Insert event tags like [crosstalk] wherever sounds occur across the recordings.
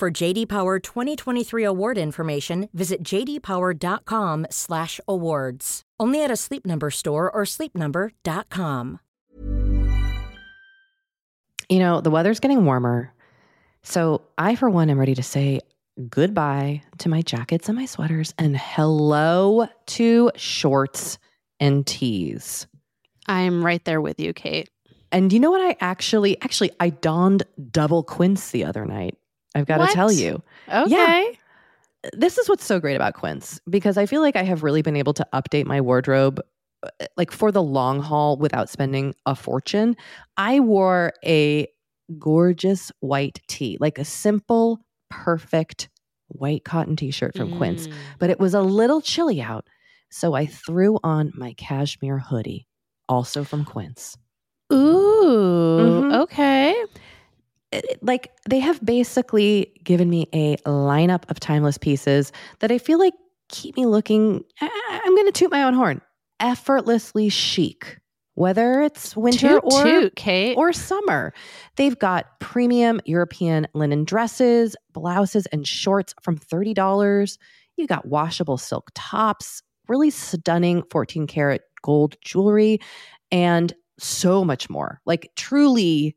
For JD Power 2023 award information, visit jdpower.com/awards. Only at a Sleep Number store or sleepnumber.com. You know, the weather's getting warmer. So I, for one, am ready to say goodbye to my jackets and my sweaters and hello to shorts and tees. I'm right there with you, Kate. And you know what? I actually, actually, I donned double quince the other night. I've got to tell you. Okay. this is what's so great about Quince because I feel like I have really been able to update my wardrobe uh, like for the long haul without spending a fortune. I wore a gorgeous white tee, like a simple, perfect white cotton t-shirt from Quince, Mm. but it was a little chilly out, so I threw on my cashmere hoodie, also from Quince. Ooh, Mhm. okay. Like they have basically given me a lineup of timeless pieces that I feel like keep me looking. I- I'm going to toot my own horn. Effortlessly chic, whether it's winter Toot, or toot, or summer. They've got premium European linen dresses, blouses, and shorts from $30. You got washable silk tops, really stunning 14 karat gold jewelry, and so much more. Like, truly,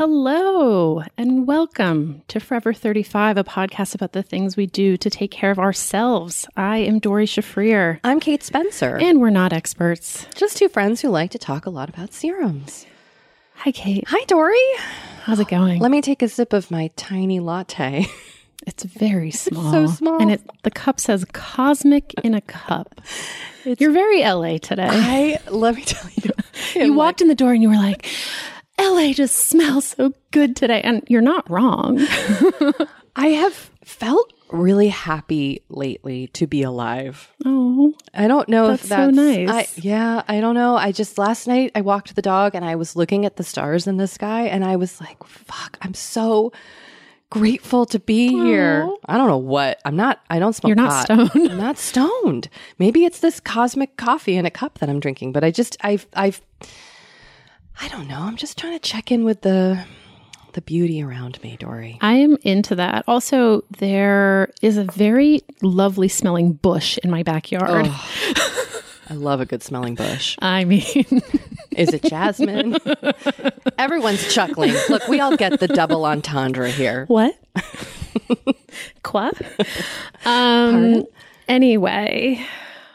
Hello and welcome to Forever 35, a podcast about the things we do to take care of ourselves. I am Dory Shafrier, I'm Kate Spencer. and we're not experts. just two friends who like to talk a lot about serums. Hi, Kate. Hi, Dory. How's it going? Let me take a sip of my tiny latte. [laughs] It's very small. so small. And it the cup says cosmic in a cup. [laughs] You're very LA today. I let me tell you. [laughs] you walked in the door and you were like, LA just smells so good today. And you're not wrong. [laughs] I have felt really happy lately to be alive. oh, I don't know That's if so nice. I, yeah, I don't know. I just last night I walked the dog and I was looking at the stars in the sky and I was like, "Fuck! I'm so grateful to be here." I don't know what. I'm not. I don't smoke. You're not pot. stoned. I'm not stoned. Maybe it's this cosmic coffee in a cup that I'm drinking. But I just I've I've I don't know. I'm just trying to check in with the the beauty around me, Dory. I am into that. Also, there is a very lovely smelling bush in my backyard. I love a good smelling bush. [laughs] I mean, Is it jasmine? [laughs] Everyone's chuckling. Look, we all get the double entendre here. what? [laughs] Quoi? Um, anyway,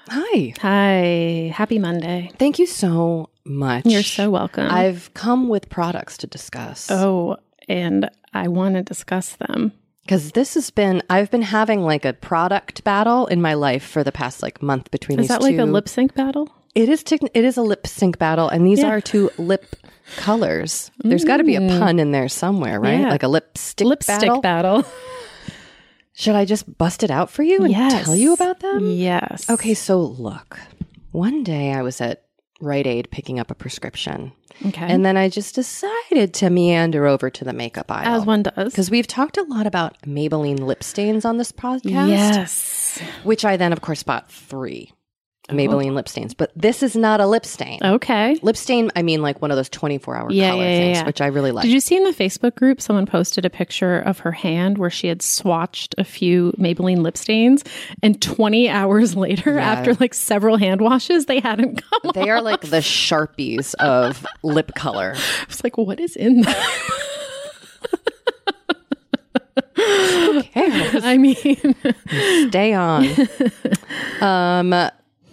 Hi. hi. Happy Monday. Thank you so much. You're so welcome. I've come with products to discuss. oh, and I want to discuss them. Because this has been, I've been having like a product battle in my life for the past like month between Is these that like a lip sync battle? It is, techn it is a lip sync battle, and these Yeah. are two lip colors. There's got to be a pun in there somewhere, right? Mm. Yeah. Like a lipstick Lipstick battle. battle. [laughs] Should I just bust it out for you and Yes. tell you about them? Yes. Okay, so look, one day I was at Rite Aid picking up a prescription. Okay. And then I just decided to meander over to the makeup aisle. as one does. Because we've talked a lot about Maybelline lip stains on this podcast. Yes. Which I then, of course, bought three Maybelline lip stains. But this is not a lip stain. Okay. Lip stain, I mean like one of those 24 hour Yeah, color yeah, yeah, things, which I really like. Did you see in the Facebook group someone posted a picture of her hand where she had swatched a few Maybelline lip stains and 20 hours later after like several hand washes they hadn't come they are like the Sharpies of lip color. [laughs] I was like what is in that? cares? [laughs] I mean Stay on. [laughs] um,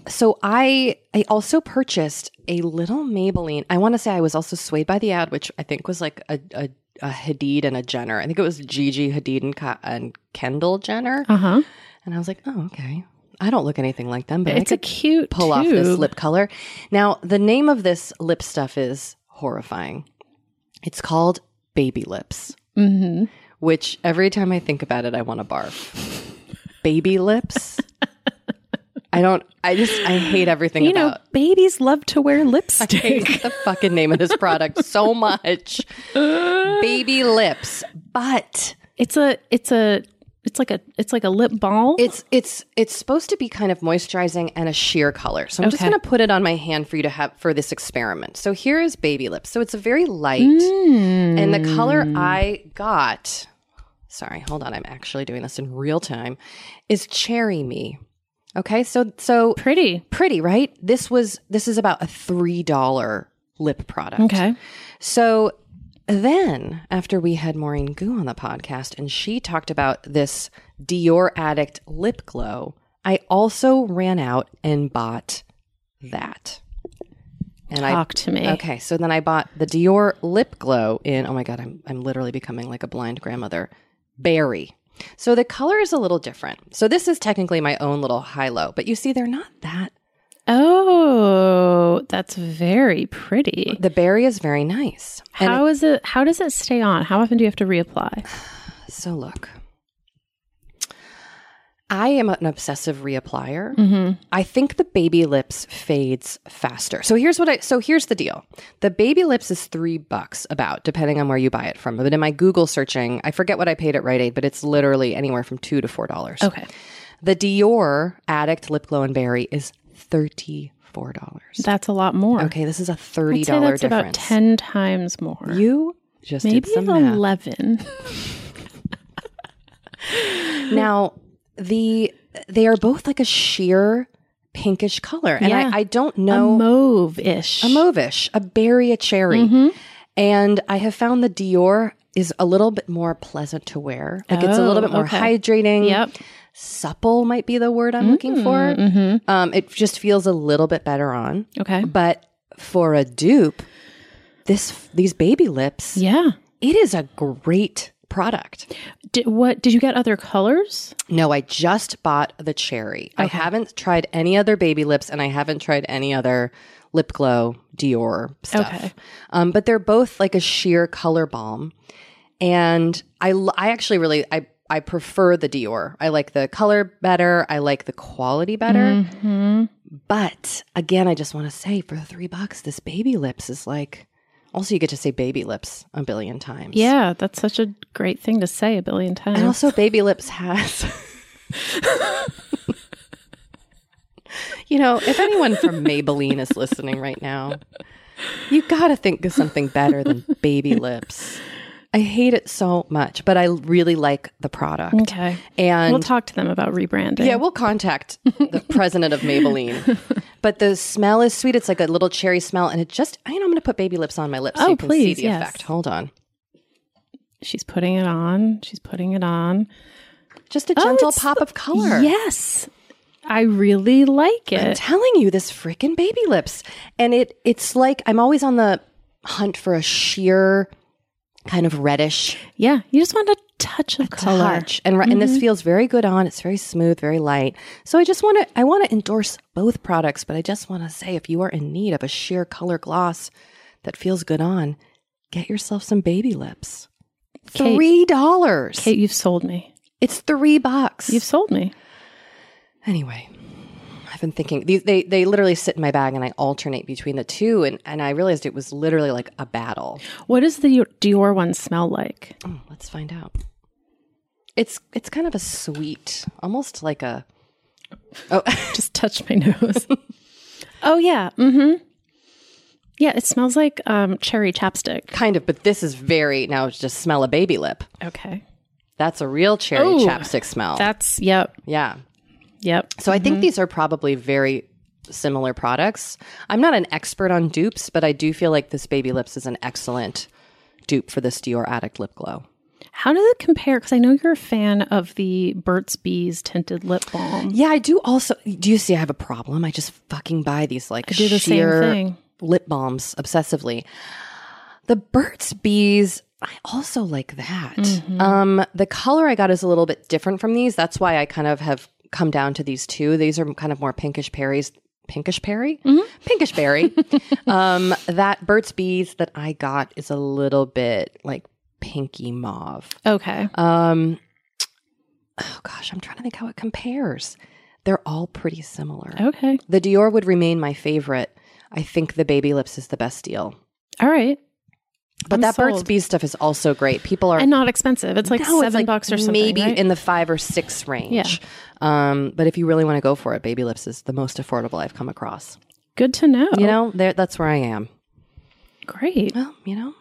so I I also purchased a little Maybelline. I want to say I was also swayed by the ad, which I think was like a, a, a Hadid and a Jenner. I think it was Gigi Hadid and, Ka- and Kendall Jenner. uh-huh. And I was like, oh, okay. I don't look anything like them, but It's a cute pull off this lip color. Now, the name of this lip stuff is horrifying. It's called Baby Lips, Mhm. which every time I think about it, I want to barf. Baby lips. I don't. I just. I hate everything You know, babies love to wear I lipstick. hate the fucking name of this product so much. Baby lips, but It's a it's a it's like a it's like a lip balm. It's it's it's supposed to be kind of moisturizing and a sheer color. So I'm just going to put it on my hand for you to have for this experiment. So here is baby lips. So it's a very light Mm. and the color I got Sorry, hold on. I'm actually doing this in real time. Is cherry me. Okay? So so pretty. pretty, right? This was this is about a $3 lip product. Okay. So then, after we had Maureen Gu on the podcast and she talked about this Dior Addict lip glow, I also ran out and bought that. And Talk to me. Okay, so then I bought the Dior lip glow in oh my god, I'm I'm literally becoming like a blind grandmother. Berry. So the color is a little different. So this is technically my own little high low, but you see they're not that. Oh, that's very pretty. The berry is very nice. How is it? How does it stay on? How often do you have to reapply? So look, I am an obsessive reapplier. Mm-hmm. I think the baby lips fades faster. So here's what I so here's the deal. The baby lips is three bucks about, depending on where you buy it from. But in my Google searching, I forget what I paid at Rite Aid, but it's literally anywhere from two to four dollars. Okay, The Dior Addict Lip Glow and Berry is thirty four dollars. that's a lot more. Okay, this is a thirty dollar that's difference. about ten times more. You just Maybe did some math. eleven. [laughs] Now, the they are both like a sheer pinkish color, and Yeah. I, I don't know A know mauve-ish. a mauvish, a berry, a cherry, Mhm. and I have found the Dior is a little bit more pleasant to wear. Like it's a little Oh, bit more okay. hydrating. Yep. supple might be the word I'm looking for. Mm-hmm. Um, it just feels a little bit better on, Okay. but for a dupe, this these baby lips, Yeah. it is a great product. Did, what did you get? Other colors? No, I just bought the cherry. I haven't tried any other baby lips and I haven't tried any other lip glow Dior stuff. Okay. Um, but they're both like a sheer color balm. And I, I actually really, I, I prefer the Dior. I like the color better. I like the quality better. Mm-hmm. But again, I just want to say for three bucks, this baby lips is like, also you get to say baby lips a billion times. Yeah, that's such a great thing to say a billion times. And also, Baby Lips has. [laughs] you know, if anyone from Maybelline is listening right now, you got to think of something better than Baby Lips. I hate it so much, but I really like the product. okay. And we'll talk to them about rebranding. yeah, we'll contact the president of Maybelline. [laughs] But the smell is sweet. It's like a little cherry smell, and it just, I know I'm going to put baby lips on my lips so Oh, you can please, see the yes. effect. Hold on. She's putting it on. She's putting it on. Just a Oh, gentle it's- pop of color. Yes. I really like it. I'm it. telling you, this freaking baby lips, and it it's like I'm always on the hunt for a sheer kind of reddish yeah, you just want a touch of color. Mm-hmm. touch, and and this feels very good on. It's very smooth, very light. So I just want to I want to endorse both products, but I just want to say if you are in need of a sheer color gloss that feels good on, get yourself some baby lips. Kate- Three dollars. Kate, you've sold me. It's three bucks. You've sold me. Anyway, I've been thinking these they they literally sit in my bag and I alternate between the two and and I realized it was literally like a battle. What does the Dior one smell like? Oh, let's find out. It's it's kind of a sweet, almost like a Oh, [laughs] Just touch my nose. [laughs] oh yeah. Mm-hmm. Yeah, it smells like um, cherry chapstick. kind of, but this is very now just smell a baby lip. Okay. That's a real cherry Oh, chapstick smell. That's yep. yeah. Yep. So I think these are probably very similar products. I'm not an expert on dupes, but I do feel like this Baby Lips is an excellent dupe for this Dior Addict Lip Glow. How does it compare? Because I know you're a fan of the Burt's Bees tinted lip balm. Yeah, I do also. Do you see I have a problem? I just fucking buy these like do the same thing. lip balms obsessively. The Burt's Bees, I also like that. Mm-hmm. Um, the color I got is a little bit different from these. That's why I kind of have come down to these two. These are kind of more pinkish berries. Pinkish berry? Mm-hmm. Pinkish berry. [laughs] um, that Burt's Bees that I got is a little bit like pinky mauve. Okay. Um, oh gosh, I'm trying to think how it compares. They're all pretty similar. Okay. The Dior would remain my favorite. I think the Baby Lips is the best deal. All right. But I'm that Burt's sold. Bees stuff is also great. People are And not expensive. It's like No, seven it's like bucks or something. maybe right? in the five or six range. Um, but if you really want to go for it, Baby Lips is the most affordable I've come across. Good to know. You know, there that's where I am. Great. Well, you know,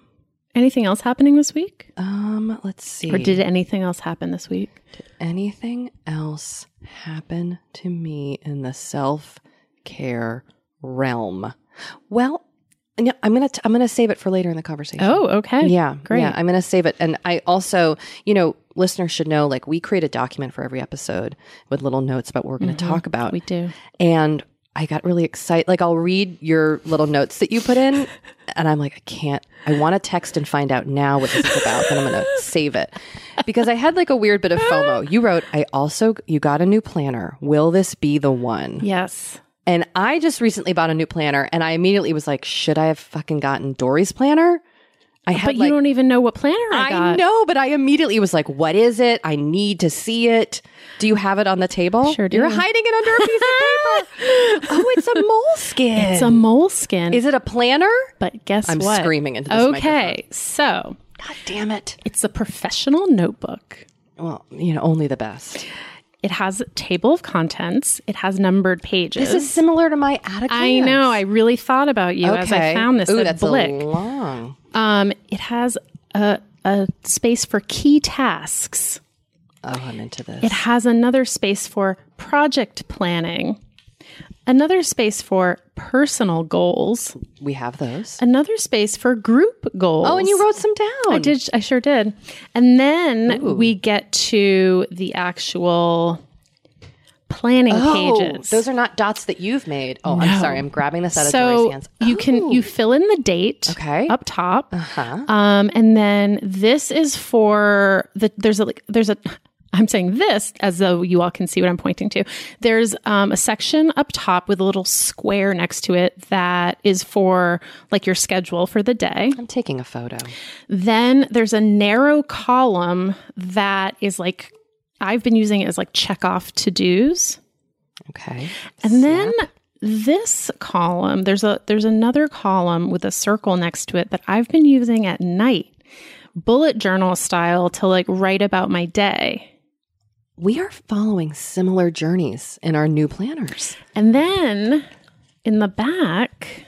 Anything else happening this week? um, let's see. Or did anything else happen this week? Did anything else happen to me in the self care realm? Well, yeah, I'm gonna t- I'm gonna save it for later in the conversation. Oh, okay. yeah, Great. Yeah, I'm gonna save it, and I also, you know, listeners should know, like, we create a document for every episode with little notes about what we're going to talk about, Mm-hmm. We do. and I got really excited. Like, I'll read your little notes that you put in, [laughs] and I'm like, I can't. I want to text and find out now what this is about. Then I'm going to save it because I had like a weird bit of FOMO. You wrote, I also you got a new planner. Will this be the one? Yes. And I just recently bought a new planner, and I immediately was like, should I have fucking gotten Dory's planner? I had But like. you don't even know what planner I, I know, but I immediately was like, "What is it? I need to see it." Do you have it on the table? Sure do. You're hiding it under a piece of paper. [laughs] oh, it's a Moleskine. It's a Moleskine. Is it a planner? but guess what? I'm screaming into this microphone. Okay, so God damn it. it's a professional notebook. Well, you know, only the best. It has a table of contents. It has numbered pages. This is similar to my attic. I know. I really thought about you as I found this Ooh, that's Blick. long. Um, it has a, a space for key tasks. Oh, I'm into this. It has another space for project planning, another space for personal goals, we have those. another space for group goals. Oh, and you wrote some down. I did. I sure did. And then we get to the actual planning Oh, pages. those are not dots that you've made. Oh, I'm sorry. I'm grabbing this out of Dory's so hands. you can you fill in the date Okay. up top, Uh-huh. um, and then this is for the there's a like there's a I'm saying this as though you all can see what I'm pointing to. There's um, a section up top with a little square next to it that is for like your schedule for the day. I'm taking a photo. Then there's a narrow column that is like I've been using it as like check off to dos. Okay. And then this column, there's a there's another column with a circle next to it that I've been using at night, bullet journal style to like write about my day. We are following similar journeys in our new planners. And then in the back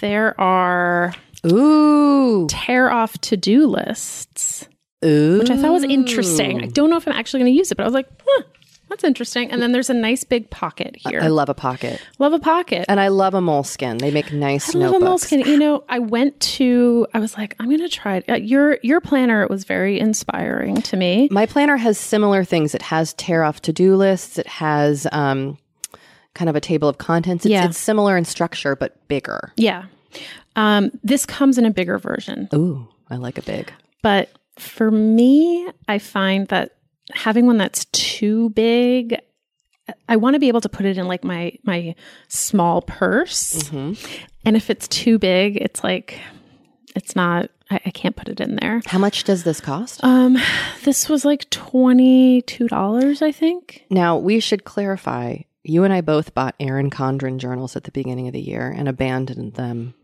there are Ooh. tear off to-do lists, Ooh. which I thought was interesting. I don't know if I'm actually going to use it, but I was like, huh, that's interesting. And then there's a nice big pocket here. I love a pocket. love a pocket. And I love a Moleskine. They make nice I love a Moleskine. You know, I went to. I was like, I'm going to try it. Uh, your your planner was very inspiring to me. My planner has similar things. It has tear off to do lists. It has um, kind of a table of contents. It's, Yeah. it's similar in structure, but bigger. Yeah, um, this comes in a bigger version, Ooh, I like a big. but for me, I find that having one that's too big. I want to be able to put it in like my my small purse, and if it's too big, it's like it's not. I, I can't put it in there. How much does this cost? Um, this was like twenty two dollars, I think. now, we should clarify You and I both bought Erin Condren journals at the beginning of the year and abandoned them.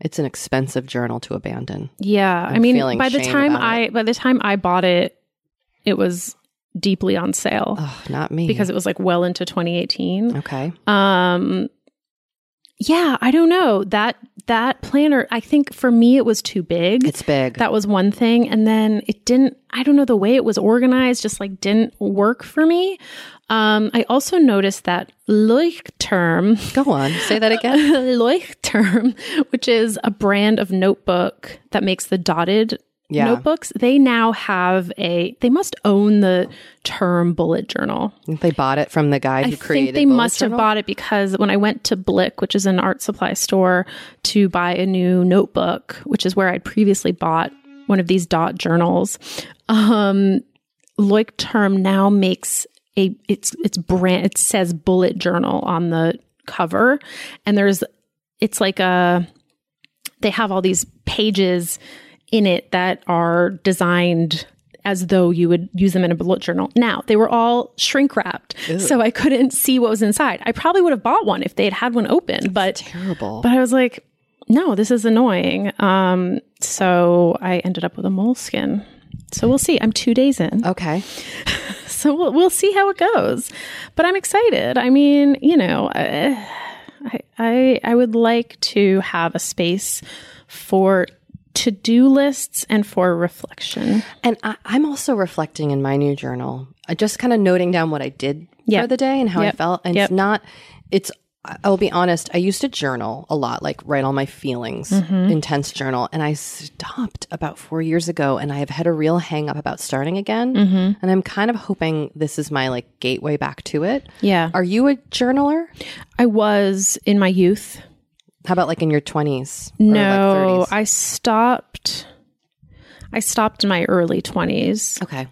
It's an expensive journal to abandon. Yeah, I'm I mean, by the time I by the time I bought it, it was deeply on sale Oh, not me. because it was like well into 2018. okay. Um yeah, I don't know. That that planner, I think for me it was too big. It's big. that was one thing and then it didn't I don't know the way it was organized just like didn't work for me. Um I also noticed that Leuchtturm Go on. Say that again. [laughs] Leuchtturm, which is a brand of notebook that makes the dotted Yeah. notebooks, they now have a they must own the term bullet journal. They bought it from the guy who I created think they must have bought it because when I went to Blick, which is an art supply store, to buy a new notebook, which is where I'd previously bought one of these dot journals, um, Term now makes a it's it's brand it says bullet journal on the cover, and there's it's like a they have all these pages in it that are designed as though you would use them in a bullet journal. Now, they were all shrink wrapped, so I couldn't see what was inside. I probably would have bought one if they had had one open, but Terrible. but I was like, no, this is annoying. Um, so I ended up with a Moleskine. So we'll see. I'm two days in, okay. [laughs] so we'll, we'll see how it goes. But I'm excited. I mean, you know, I I I would like to have a space for to do lists and for reflection. And I, I'm also reflecting in my new journal, uh, just kind of noting down what I did Yep. for the day and how I felt. And Yep. it's not, it's, I'll be honest, I used to journal a lot, like write all my feelings, Mm-hmm. intense journal. And I stopped about four years ago and I have had a real hang up about starting again. Mm-hmm. And I'm kind of hoping this is my like gateway back to it. Yeah, Are you a journaler? I was in my youth. How about like in your 20s? No, like 30s? I stopped. I stopped in my early twenties. okay.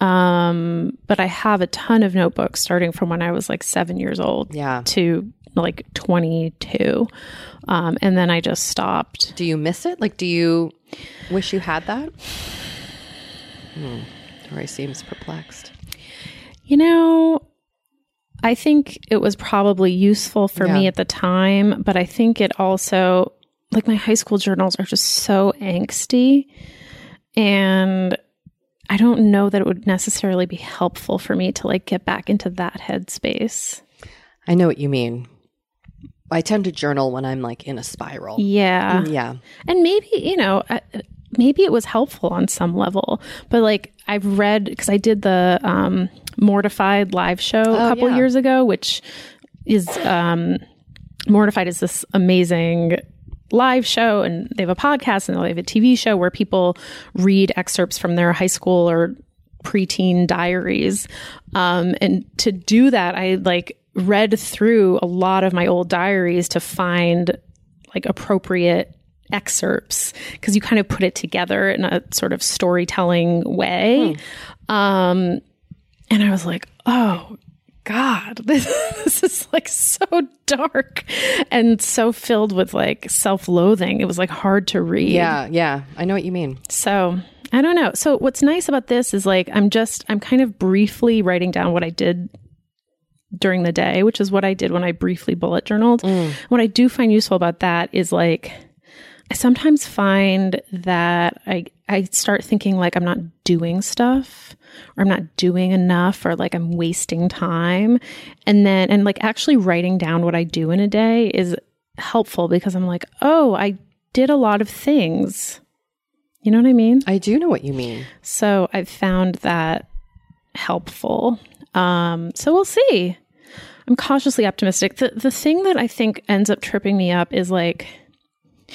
Um, but I have a ton of notebooks starting from when I was like seven years old Yeah. to like 22. Um, and then I just stopped. Do you miss it? Like, do you wish you had that? Hmm. Dory seems perplexed. You know, I think it was probably useful for me at the time, but I think it also, like my high school journals are just so angsty. And I don't know that it would necessarily be helpful for me to like get back into that headspace. I know what you mean. I tend to journal when I'm like in a spiral. Yeah. Yeah. And maybe, you know, uh, maybe it was helpful on some level, but like I've read, because I did the um, Mortified live show a couple yeah. years ago, which is um, Mortified is this amazing live show and they have a podcast and they have a TV show where people read excerpts from their high school or preteen diaries. Um, and to do that, I like read through a lot of my old diaries to find like appropriate excerpts because you kind of put it together in a sort of storytelling way. Um, and I was like, oh God, [laughs] this, this is like so dark and so filled with like self loathing. It was like hard to read. Yeah. Yeah. I know what you mean. So I don't know. So what's nice about this is like I'm just I'm kind of briefly writing down what I did during the day, which is what I did when I briefly bullet journaled. Mm. What I do find useful about that is like I sometimes find that I I start thinking like I'm not doing stuff or I'm not doing enough or like I'm wasting time. And then and like actually writing down what I do in a day is helpful because I'm like, "Oh, I did a lot of things." You know what I mean? I do know what you mean. So I've found that helpful. Um, so we'll see. I'm cautiously optimistic. The the thing that I think ends up tripping me up is like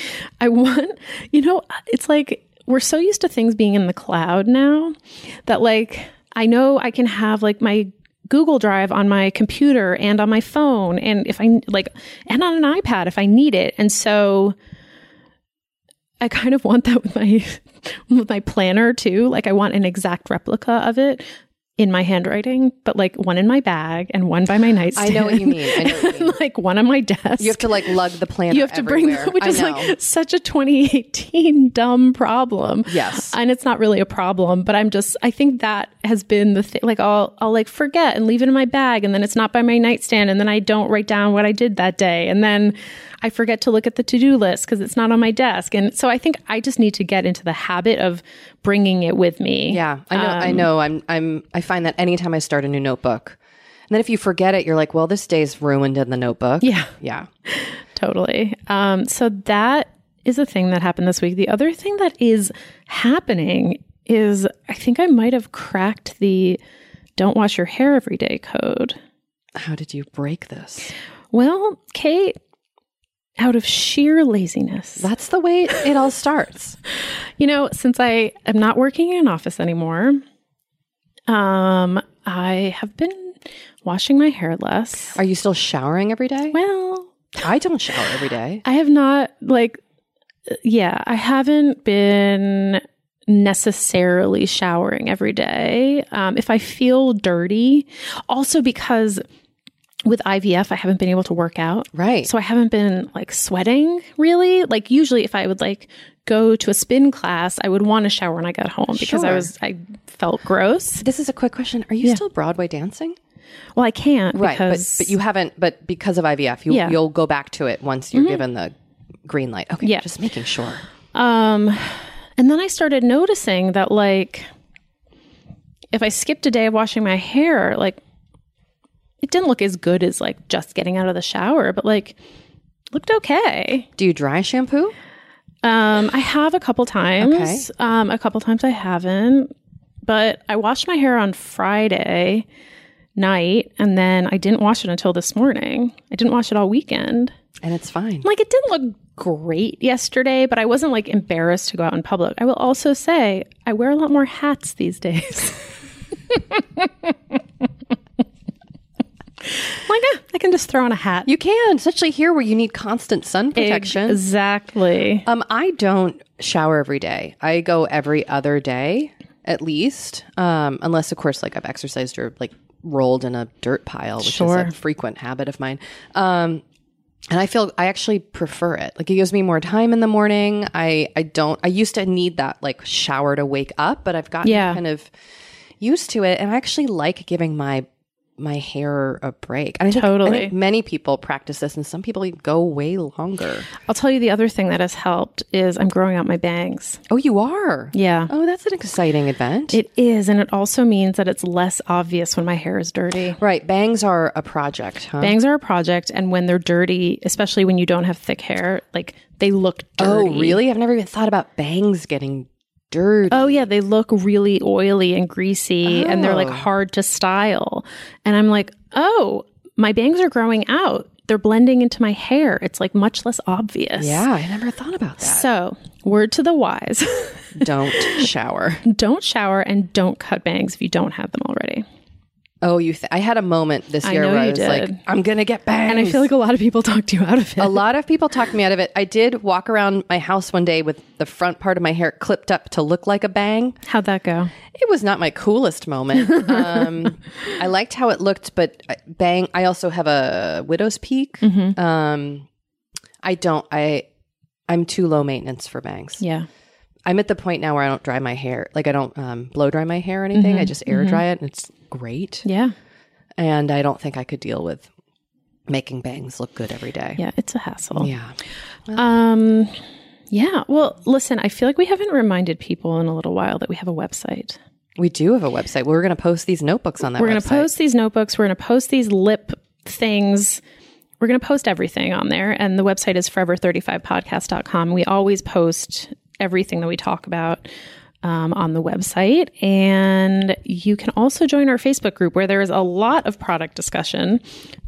[laughs] I want, you know, it's like we're so used to things being in the cloud now that like I know I can have like my Google Drive on my computer and on my phone and if I like and on an iPad if I need it. And so I kind of want that with my [laughs] with my planner too. Like I want an exact replica of it. In my handwriting, but like one in my bag and one by my I nightstand. know what you mean. I know what you [laughs] mean. like one on my desk. You have to like lug the planner. You have to bring everywhere. them, [laughs] which I is know. like such a 2018 dumb problem. Yes. And it's not really a problem, but I'm just, I think that has been the thing. Like I'll, I'll like forget and leave it in my bag and then it's not by my nightstand and then I don't write down what I did that day. And then I forget to look at the to do list because it's not on my desk. And so I think I just need to get into the habit of bringing it with me. Yeah, I know. Um, I know. I'm. I'm. I find that anytime I start a new notebook, and then if you forget it, you're like, "Well, this day's ruined in the notebook." Yeah. Yeah. [laughs] Totally. Um, so that is a thing that happened this week. The other thing that is happening is I think I might have cracked the don't wash your hair every day code. How did you break this? Well, Kate, out of sheer laziness, That's the way it all starts. [laughs] you know, since I am not working in an office anymore, um, I have been washing my hair less. Are you still showering every day? Well, I don't shower every day. I have not like yeah, I haven't been necessarily showering every day. Um, if I feel dirty, also because with IVF, I haven't been able to work out. Right. So I haven't been like sweating really. Like usually if I would like go to a spin class, I would want to shower when I got home because I was I felt gross. this is a quick question. Are you still Broadway dancing? Well, I can't Right. But but you haven't. But because of IVF, you Yeah. you'll go back to it once you're given the green light. Okay. Yeah. Just making sure. Um, and then I started noticing that, like, if I skipped a day of washing my hair, like, it didn't look as good as like just getting out of the shower, but like, looked okay. Do you dry shampoo? Um, I have a couple times. Okay. Um, a couple times I haven't, but I washed my hair on Friday night, and then I didn't wash it until this morning. I didn't wash it all weekend. And it's fine. Like it didn't look great yesterday, but I wasn't like embarrassed to go out in public. I will also say I wear a lot more hats these days. [laughs] like eh, I can just throw on a hat. You can, especially here where you need constant sun protection. Exactly. Um, I don't shower every day. I go every other day at least, um, unless of course like I've exercised or like rolled in a dirt pile, which Sure. is a frequent habit of mine. Um, and I feel I actually prefer it. Like it gives me more time in the morning. I I don't. I used to need that like shower to wake up, but I've gotten Yeah. kind of used to it, and I actually like giving my my hair a break. And I think, I Totally. think many people practice this, and some people go way longer. I'll tell you the other thing that has helped is I'm growing out my bangs. Oh, you are. Yeah. Oh, that's an exciting event. It is, and it also means that it's less obvious when my hair is dirty. right. Bangs are a project, huh? Bangs are a project, and when they're dirty, especially when you don't have thick hair, like they look oh, dirty. oh, really? I've never even thought about bangs getting dirty. Oh yeah, they look really oily and greasy and they're like Oh. hard to style. And I'm like, "Oh, my bangs are growing out. They're blending into my hair. It's like much less obvious." yeah, I never thought about that. So, word to the wise. [laughs] don't shower. don't shower and don't cut bangs if you don't have them already. Oh, you. Th- I had a moment this I year where I was like, did. I'm gonna get bangs. And I feel like a lot of people [laughs] talked you out of it. a lot of people talked me out of it. I did walk around my house one day with the front part of my hair clipped up to look like a bang. How'd that go? It was not my coolest moment. [laughs] Um, I liked how it looked, but uh, bang. I also have a widow's peak. Mm-hmm. Um, I don't. I I'm too low maintenance for bangs. Yeah. I'm at the point now where I don't dry my hair. Like I don't um, blow dry my hair or anything. Mm-hmm. I just air dry it, and it's great. Yeah. And I don't think I could deal with making bangs look good every day. Yeah, it's a hassle. Yeah. Um yeah. Well, listen, I feel like we haven't reminded people in a little while that we have a website. We do have a website. We're going to post these notebooks on that. We're going to post these notebooks. We're going to post these lip things. We're going to post everything on there. And the website is forever35podcast.com. We always post everything that we talk about um, on the website. And you can also join our Facebook group where there is a lot of product discussion.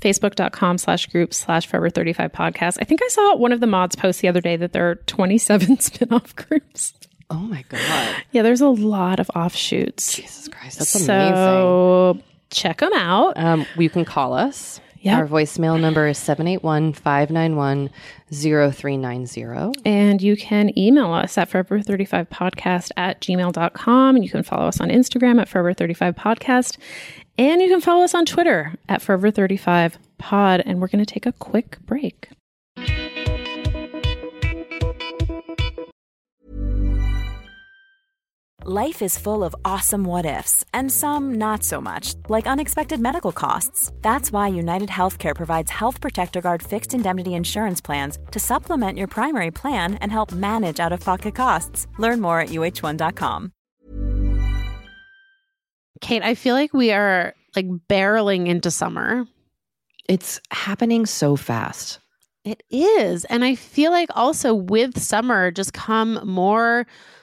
Facebook.com slash group slash forever35 podcast. I think I saw one of the mods post the other day that there are 27 [laughs] spin-off groups. Oh my god, Yeah, there's a lot of offshoots. Jesus Christ, that's amazing. So check them out. Um, you can call us. Yep. Our voicemail number is 781 591 0390. And you can email us at forever35podcast at gmail.com. You can follow us on Instagram at forever35podcast. And you can follow us on Twitter at forever35pod. And we're going to take a quick break. Life is full of awesome what ifs, and some not so much, like unexpected medical costs. That's why United Healthcare provides Health Protector Guard fixed indemnity insurance plans to supplement your primary plan and help manage out of pocket costs. Learn more at uh1.com. Kate, I feel like we are like barreling into summer. It's happening so fast. It is. And I feel like also with summer just come more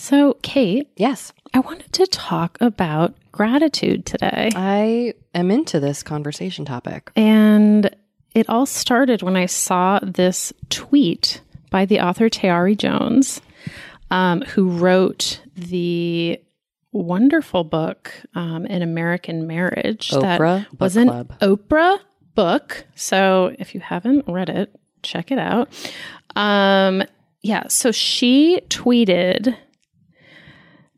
So, Kate, Yes, I wanted to talk about gratitude today. I am into this conversation topic. And it all started when I saw this tweet by the author Tayari Jones, um, who wrote the wonderful book, um, An American Marriage, Oprah that Book was an Club. Oprah book. So if you haven't read it, check it out. Um, yeah, so she tweeted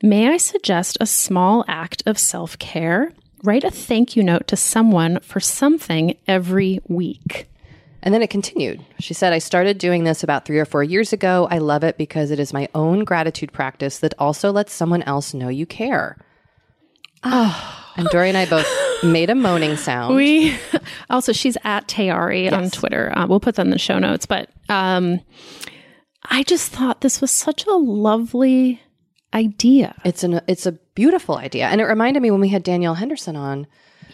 May I suggest a small act of self care? Write a thank you note to someone for something every week. And then it continued. She said, I started doing this about three or four years ago. I love it because it is my own gratitude practice that also lets someone else know you care. Oh. [sighs] And Dory and I both made a moaning sound. We [laughs] also she's at Tayari on Twitter. Uh, we'll put that in the show notes. But um, I just thought this was such a lovely idea. it's an it's a beautiful idea. And it reminded me when we had Danielle Henderson on.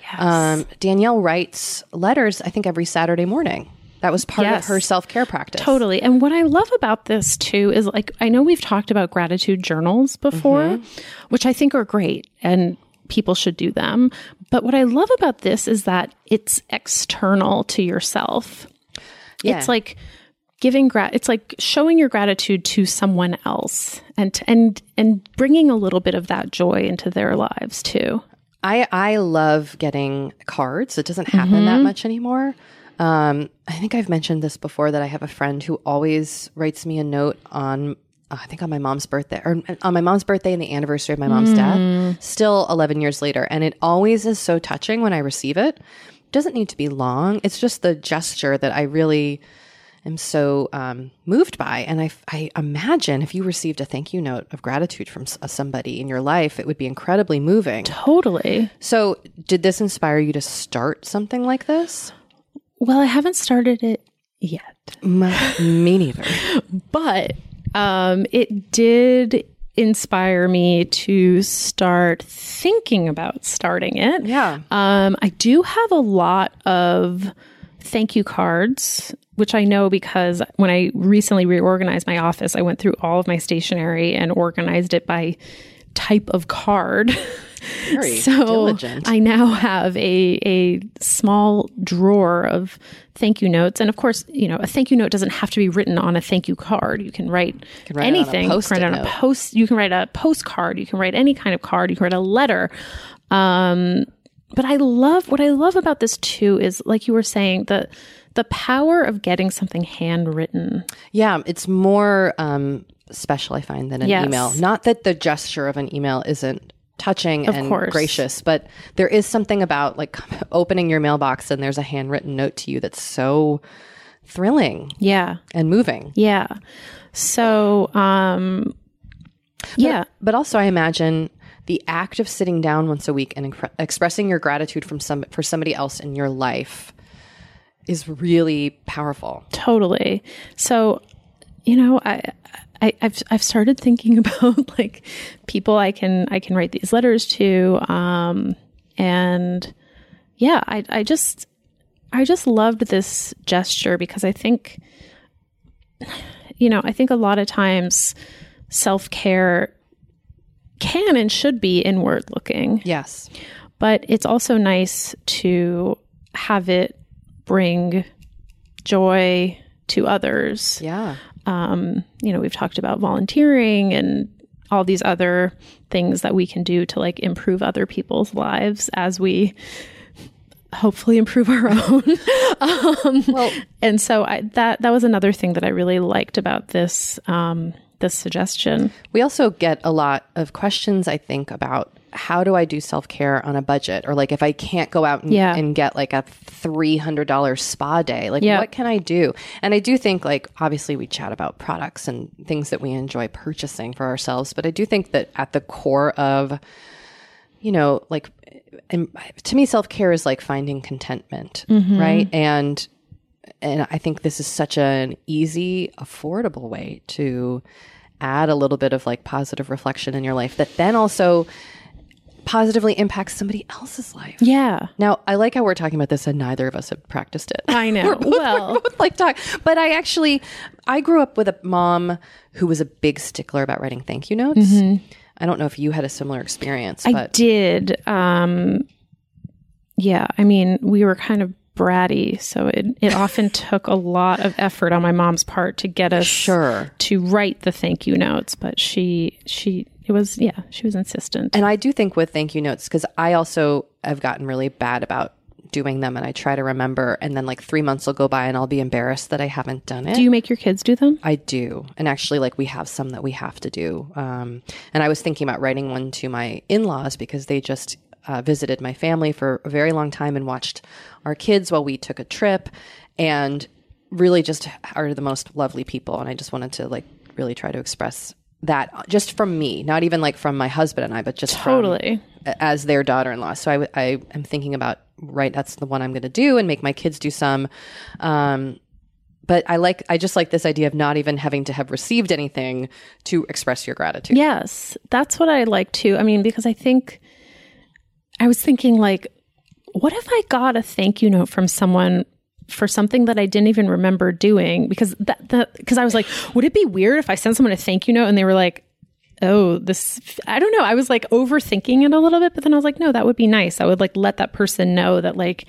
Yes. Um, Danielle writes letters, I think, every Saturday morning. That was part Yes. of her self care practice. Totally. And what I love about this too is like, I know we've talked about gratitude journals before, Mm-hmm. which I think are great and people should do them. But what I love about this is that it's external to yourself. Yeah. It's like giving grat it's like showing your gratitude to someone else and and and bringing a little bit of that joy into their lives too. I I love getting cards. It doesn't happen that much anymore. Um, I think I've mentioned this before that I have a friend who always writes me a note on uh, I think on my mom's birthday or on my mom's birthday and the anniversary of my mom's death. Still 11 years later, and it always is so touching when I receive it. It doesn't need to be long. It's just the gesture that I really am so um, moved by. And I, I imagine if you received a thank you note of gratitude from somebody in your life, it would be incredibly moving. Totally. So, did this inspire you to start something like this? Well, I haven't started it yet. Me neither. [laughs] but um, it did inspire me to start thinking about starting it. Yeah. Um, I do have a lot of thank you cards, which I know because when I recently reorganized my office, I went through all of my stationery and organized it by type of card. Very [laughs] so diligent. I now have a a small drawer of thank you notes, and of course, you know, a thank you note doesn't have to be written on a thank you card. You can write, can write it on a anything. You write on a post. You can write a postcard. You can write any kind of card. You can write a letter. Um, but I love what I love about this too is like you were saying the the power of getting something handwritten. Yeah, it's more um, special, I find, than an Yes. email. Not that the gesture of an email isn't touching and course. gracious, but there is something about like [laughs] opening your mailbox and there's a handwritten note to you that's so thrilling Yeah. and moving. Yeah. So, um, yeah. But also, I imagine the act of sitting down once a week and incre- expressing your gratitude from some for somebody else in your life is really powerful. Totally. So, you know, I, I I've I've started thinking [laughs] about like people I can I can write these letters to, um, and yeah, I I just I just loved this gesture because I think, you know, I think a lot of times self care can and should be inward looking Yes. but it's also nice to have it bring joy to others. Yeah. Um, you know, we've talked about volunteering and all these other things that we can do to like improve other people's lives as we hopefully improve our [laughs] own. um, Well- and so I, that that was another thing that I really liked about this um, this suggestion. We also get a lot of questions, I think, about how do I do self care on a budget? Or like if I can't go out and, Yeah. and get like a $300 spa day, like Yeah. what can I do? And I do think, like, obviously we chat about products and things that we enjoy purchasing for ourselves, but I do think that at the core of, you know, like, and to me, self care is like finding contentment, mm-hmm. right? And and I think this is such an easy, affordable way to add a little bit of like positive reflection in your life that then also positively impacts somebody else's life. Yeah, Now, I like how we're talking about this and neither of us have practiced it. I know. [laughs] both, well, like talk, but I actually I grew up with a mom who was a big stickler about writing thank you notes. I don't know if you had a similar experience, I but did. Um, yeah, I mean, we were kind of bratty, so it it often took a lot of effort on my mom's part to get us sure. to write the thank you notes. But she she it was yeah she was insistent. And I do think with thank you notes, because I also have gotten really bad about doing them and I try to remember. And then like three months will go by and I'll be embarrassed that I haven't done it. do you make your kids do them? I do. And actually, like, we have some that we have to do. Um, and I was thinking about writing one to my in laws because they just uh, visited my family for a very long time and watched our kids while we took a trip and really just are the most lovely people. And I just wanted to, like, really try to express that just from me, not even like from my husband and I, but just from- Totally. as their daughter-in-law. So I, w- I am thinking about right. That's the one I'm going to do and make my kids do some. Um, but I like I just like this idea of not even having to have received anything to express your gratitude. Yes, that's what I like too. I mean, because I think I was thinking like, what if I got a thank you note from someone for something that I didn't even remember doing? Because that that because I was like, would it be weird if I sent someone a thank you note and they were like, oh, this I don't know. I was like overthinking it a little bit, but then I was like, no, that would be nice. I would like let that person know that like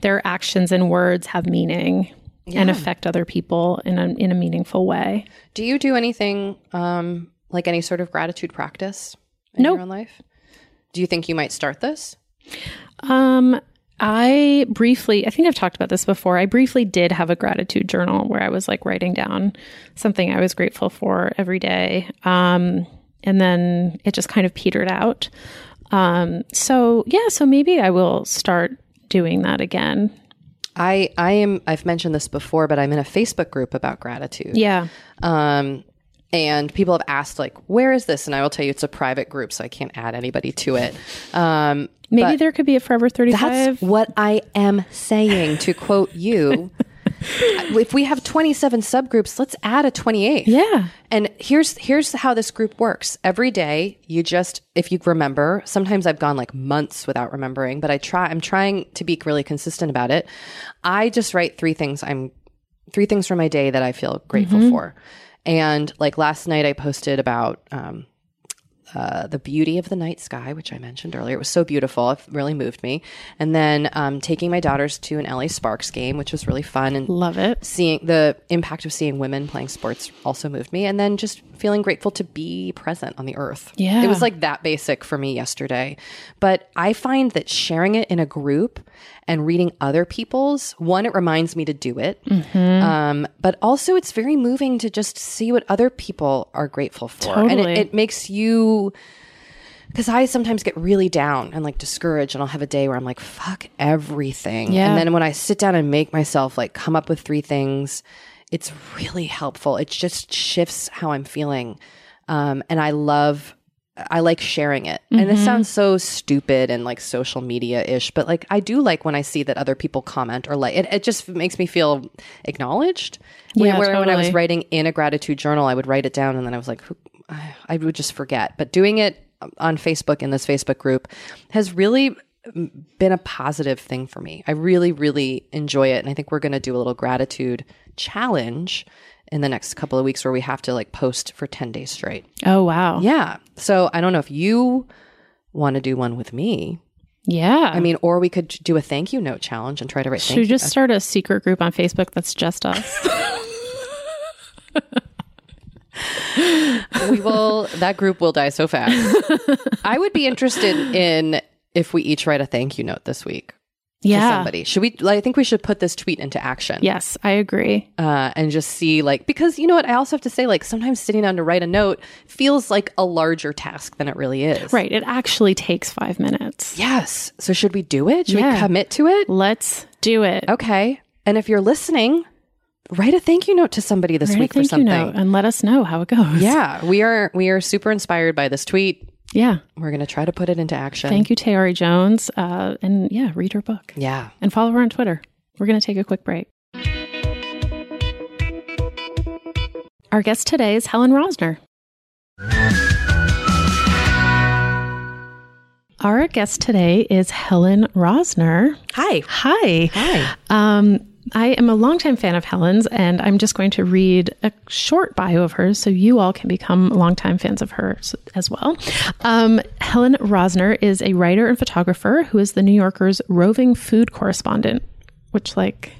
their actions and words have meaning. And affect other people in a in a meaningful way. Do you do anything um, like any sort of gratitude practice in Nope. your own life? Do you think you might start this? Um, I briefly, I think I've talked about this before. I briefly did have a gratitude journal where I was like writing down something I was grateful for every day. Um, and then it just kind of petered out. Um, so yeah, so maybe I will start doing that again. I I am I've mentioned this before, but I'm in a Facebook group about gratitude. Yeah. Um, and people have asked like, where is this? And I will tell you, it's a private group, so I can't add anybody to it. Um, Maybe there could be a Forever 35. that's what I am saying. To quote you, [laughs] if we have 27 subgroups, let's add a 28th. yeah. And here's here's how this group works. Every day, you just if you remember, sometimes I've gone like months without remembering, but I try I'm trying to be really consistent about it. I just write three things I'm three things from my day that I feel grateful for. And like last night I posted about um uh, the beauty of the night sky, which I mentioned earlier. It was so beautiful. It really moved me. And then um, taking my daughters to an LA Sparks game, which was really fun. And Love it. seeing the impact of seeing women playing sports also moved me. And then just feeling grateful to be present on the earth. Yeah. It was like that basic for me yesterday. But I find that sharing it in a group and reading other people's, one, it reminds me to do it. Um, but also, it's very moving to just see what other people are grateful for. And it, it makes you because I sometimes get really down and like discouraged, and I'll have a day where I'm like, fuck everything. Yeah. And then when I sit down and make myself like come up with three things, it's really helpful. It just shifts how I'm feeling. Um, and I love, I like sharing it. And Mm-hmm. this sounds so stupid and like social media ish, but like I do like when I see that other people comment or like it, it just makes me feel acknowledged. When- Yeah, where when I was writing in a gratitude journal, I would write it down and then I was like, I would just forget. But doing it on Facebook in this Facebook group has really been a positive thing for me. I really, really enjoy it. And I think we're going to do a little gratitude challenge in the next couple of weeks where we have to like post for 10 days straight. Oh, wow. Yeah. So I don't know if you want to do one with me. Yeah. I mean, or we could do a thank you note challenge and try to write should thank we you. just start a secret group on Facebook that's just us? [laughs] we will that group will die so fast. [laughs] I would be interested in if we each write a thank you note this week yeah. somebody. Should we like, I think we should put this tweet into action. Yes, I agree. Uh, and just see like because you know what I also have to say like sometimes sitting down to write a note feels like a larger task than it really is. Right. It actually takes five minutes. Yes. So should we do it? Should we commit to it? Let's do it. Okay. And if you're listening, write a thank you note to somebody this Write a week for thank you something. note and let us know how it goes. Yeah, we are we are super inspired by this tweet. Yeah. We're going to try to put it into action. Thank you, Tayari Jones. Uh, and yeah, read her book Yeah. and follow her on Twitter. We're going to take a quick break. Our guest today is Helen Rosner. Our guest today is Helen Rosner. Hi. Hi. Hi. Um, I am a longtime fan of Helen's, and I'm just going to read a short bio of hers so you all can become longtime fans of her as well. Um, Helen Rosner is a writer and photographer who is the New Yorker's roving food correspondent, which, like,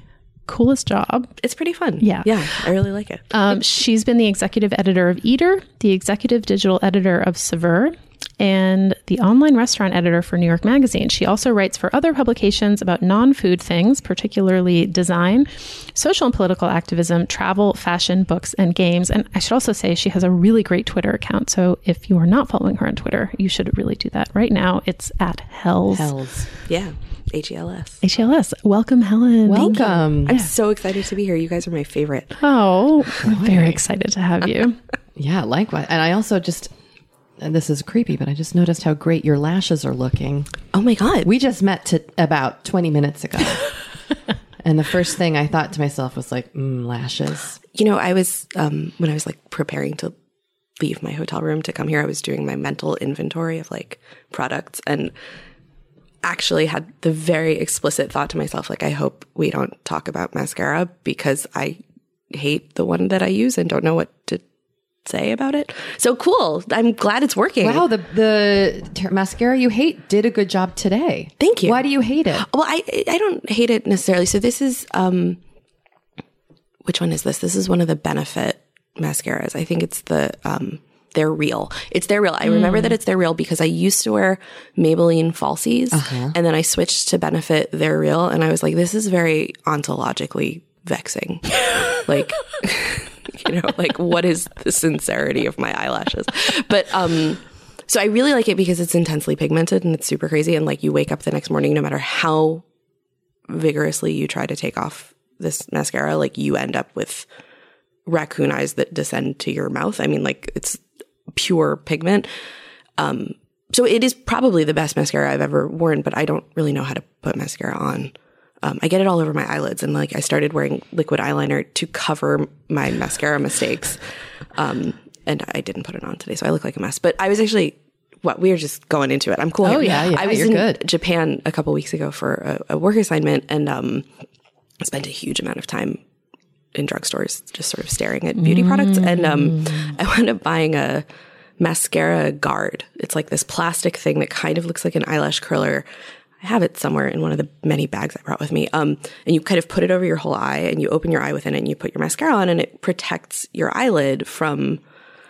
coolest job. It's pretty fun. Yeah. Yeah. I really like it. Um, she's been the executive editor of Eater, the executive digital editor of Saveur, and the online restaurant editor for New York Magazine. She also writes for other publications about non food things, particularly design, social and political activism, travel, fashion, books, and games. And I should also say she has a really great Twitter account. So if you are not following her on Twitter, you should really do that right now. It's at Hells. Hells. Yeah. H E L S. HLS. Welcome, Helen. Welcome. I'm so excited to be here. You guys are my favorite. Oh, we're very excited to have you. [laughs] Yeah, likewise. And I also just and this is creepy, but I just noticed how great your lashes are looking. Oh my God. We just met to about 20 minutes ago. [laughs] and the first thing I thought to myself was like, mm, lashes. you know, I was, um, when I was like preparing to leave my hotel room to come here, I was doing my mental inventory of like products and actually had the very explicit thought to myself, like, I hope we don't talk about mascara because I hate the one that I use and don't know what to say about it. So cool. I'm glad it's working. Wow, the the mascara you hate did a good job today. Thank you. Why do you hate it? Well, I I don't hate it necessarily. So this is um which one is this? This is one of the benefit mascaras. I think it's the um they're real. It's they're real. I remember that it's they're real because I used to wear Maybelline falsies and then I switched to benefit they're real and I was like this is very ontologically vexing. [laughs] like [laughs] you know, like what is the sincerity of my eyelashes? But um so I really like it because it's intensely pigmented and it's super crazy and like you wake up the next morning no matter how vigorously you try to take off this mascara, like you end up with raccoon eyes that descend to your mouth. I mean, like it's pure pigment. Um, so it is probably the best mascara I've ever worn, but I don't really know how to put mascara on. Um, I get it all over my eyelids, and like I started wearing liquid eyeliner to cover my mascara mistakes. Um, and I didn't put it on today, so I look like a mess. But I was actually what we are just going into it. I'm cool. Oh, yeah, yeah, I was in good. Japan a couple weeks ago for a, a work assignment, and um, I spent a huge amount of time in drugstores, just sort of staring at beauty products. And um, I wound up buying a mascara guard. It's like this plastic thing that kind of looks like an eyelash curler. I have it somewhere in one of the many bags I brought with me. Um, and you kind of put it over your whole eye and you open your eye within it and you put your mascara on and it protects your eyelid from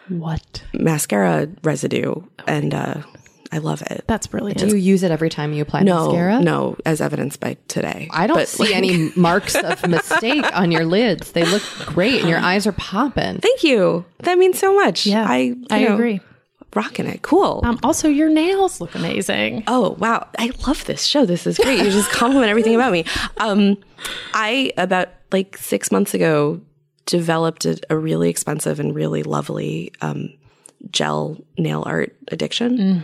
What? mascara residue. And, uh, I love it. That's brilliant. Do you use it every time you apply no, mascara? no, as evidenced by today. I don't But, see like- any [laughs] marks of mistake on your lids. They look great and your eyes are popping. Thank you. That means so much. Yeah, I, you I know, agree. Rocking it. Cool. Um, also, your nails look amazing. Oh wow, I love this show. This is great. You just compliment everything about me. Um, I about like six months ago developed a, a really expensive and really lovely um, gel nail art addiction.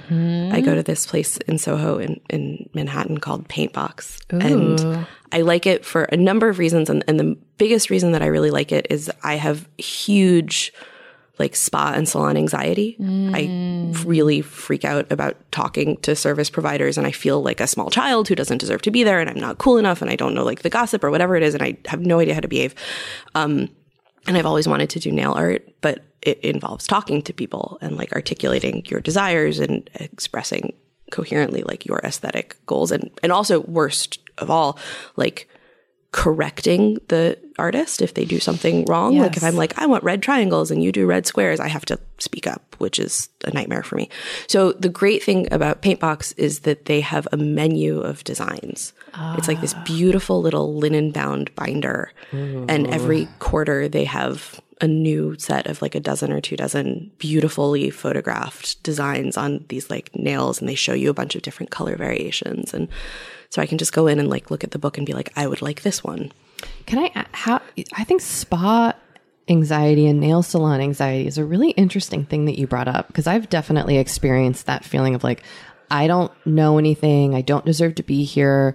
I go to this place in Soho in, in Manhattan called Paintbox, and I like it for a number of reasons. And, and the biggest reason that I really like it is I have huge like spa and salon anxiety. I really freak out about talking to service providers and I feel like a small child who doesn't deserve to be there and I'm not cool enough and I don't know like the gossip or whatever it is and I have no idea how to behave. Um, and I've always wanted to do nail art, but it involves talking to people and like articulating your desires and expressing coherently like your aesthetic goals and and also worst of all like correcting the artist if they do something wrong. Like if I'm like, I want red triangles and you do red squares, I have to speak up, which is a nightmare for me. So the great thing about Paintbox is that they have a menu of designs. It's like this beautiful little linen bound binder. And every quarter they have a new set of like a dozen or two dozen beautifully photographed designs on these like nails and they show you a bunch of different color variations and so I can just go in and like look at the book and be like, I would like this one. Can I, how I think spa anxiety and nail salon anxiety is a really interesting thing that you brought up because I've definitely experienced that feeling of like I don't know anything, I don't deserve to be here.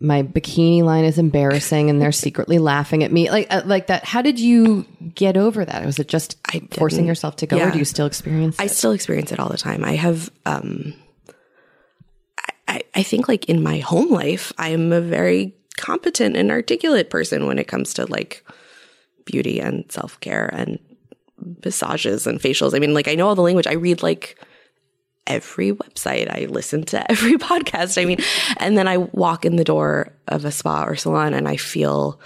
My bikini line is embarrassing and they're secretly [laughs] laughing at me. Like uh, like that how did you get over that? Was it just forcing yourself to go or do you still experience It? I still experience it all the time. I have, um, I, I think like in my home life, I'm a very competent and articulate person when it comes to like beauty and self care and massages and facials. I mean, like I know all the language. I read like every website. I listen to [laughs] every podcast. I mean, and then I walk in the door of a spa or salon and I feel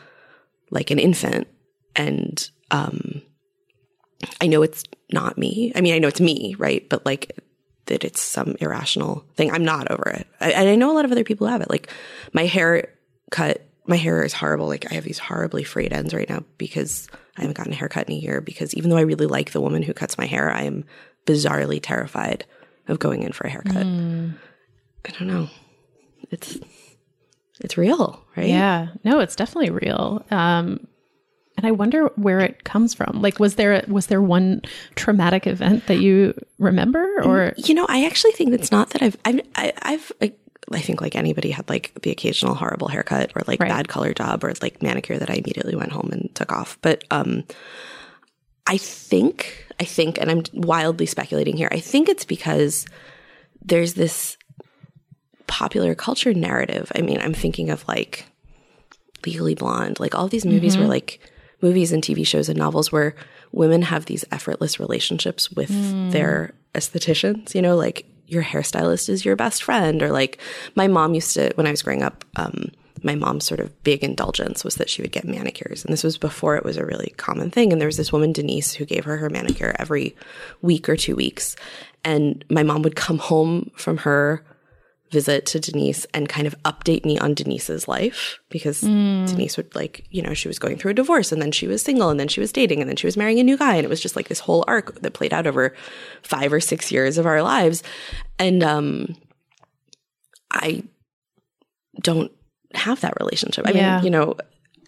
like an infant. And um, I know it's not me. I mean, I know it's me, right? But like that it's some irrational thing. I'm not over it. I, and I know a lot of other people have it. Like my hair cut, my hair is horrible. Like I have these horribly frayed ends right now because I haven't gotten a haircut in a year. Because even though I really like the woman who cuts my hair, I am bizarrely terrified of going in for a haircut. I don't know. It's it's real, right? Yeah, no, it's definitely real. Um, and I wonder where it comes from. Like, was there was there one traumatic event that you remember, or You know, I actually think it's not that I've I've I, I've I think like anybody had like the occasional horrible haircut or like Right. bad color job or like manicure that I immediately went home and took off. But um I think I think and I'm wildly speculating here. I think it's because there's this popular culture narrative. I mean, I'm thinking of like Legally Blonde, like all these movies were like movies and TV shows and novels where women have these effortless relationships with their estheticians, you know, like your hairstylist is your best friend or like my mom used to when I was growing up, um, my mom's sort of big indulgence was that she would get manicures. And this was before it was a really common thing. And there was this woman, Denise, who gave her her manicure every week or two weeks. And my mom would come home from her visit to Denise and kind of update me on Denise's life because Denise would like, you know, she was going through a divorce and then she was single and then she was dating and then she was marrying a new guy and it was just like this whole arc that played out over 5 or 6 years of our lives. And um I don't have that relationship. I Yeah. mean, you know,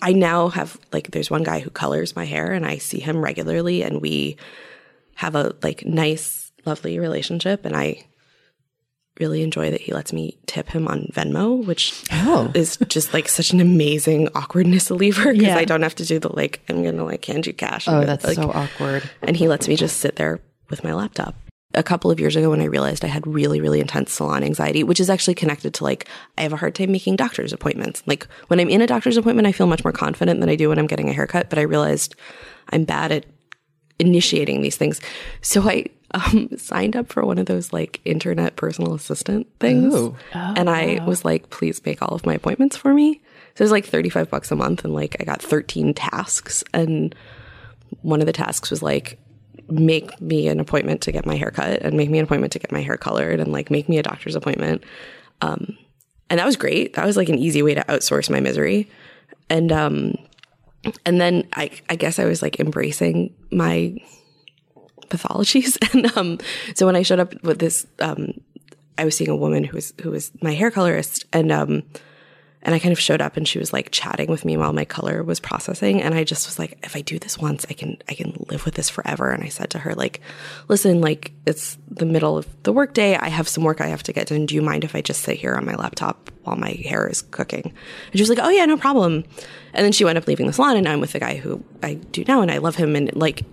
I now have like there's one guy who colors my hair and I see him regularly and we have a like nice lovely relationship and I really enjoy that he lets me tip him on Venmo, which Oh. is just like such an amazing awkwardness reliever because Yeah. I don't have to do the like I'm gonna like hand you cash. Oh, that's like, so awkward. and he lets me just sit there with my laptop. A couple of years ago, when I realized I had really, really intense salon anxiety, which is actually connected to like, I have a hard time making doctor's appointments. Like, when I'm in a doctor's appointment, I feel much more confident than I do when I'm getting a haircut, but I realized I'm bad at initiating these things. So I, um, [laughs] signed up for one of those like internet personal assistant things. Ooh. and I was like, please make all of my appointments for me. So it was like 35 bucks a month. And like I got 13 tasks. And one of the tasks was like, make me an appointment to get my hair cut and make me an appointment to get my hair colored and like make me a doctor's appointment. Um, and that was great. That was like an easy way to outsource my misery. And, um, and then I, I guess I was like embracing my pathologies. [laughs] And um, so when I showed up with this, um, I was seeing a woman who was who was my hair colorist, and um, and I kind of showed up, and she was like chatting with me while my color was processing, and I just was like, if I do this once, I can I can live with this forever. And I said to her like, listen, like it's the middle of the workday, I have some work I have to get done. Do you mind if I just sit here on my laptop while my hair is cooking? And she was like, oh yeah, no problem. And then she wound up leaving the salon, and I'm with the guy who I do now, and I love him, and like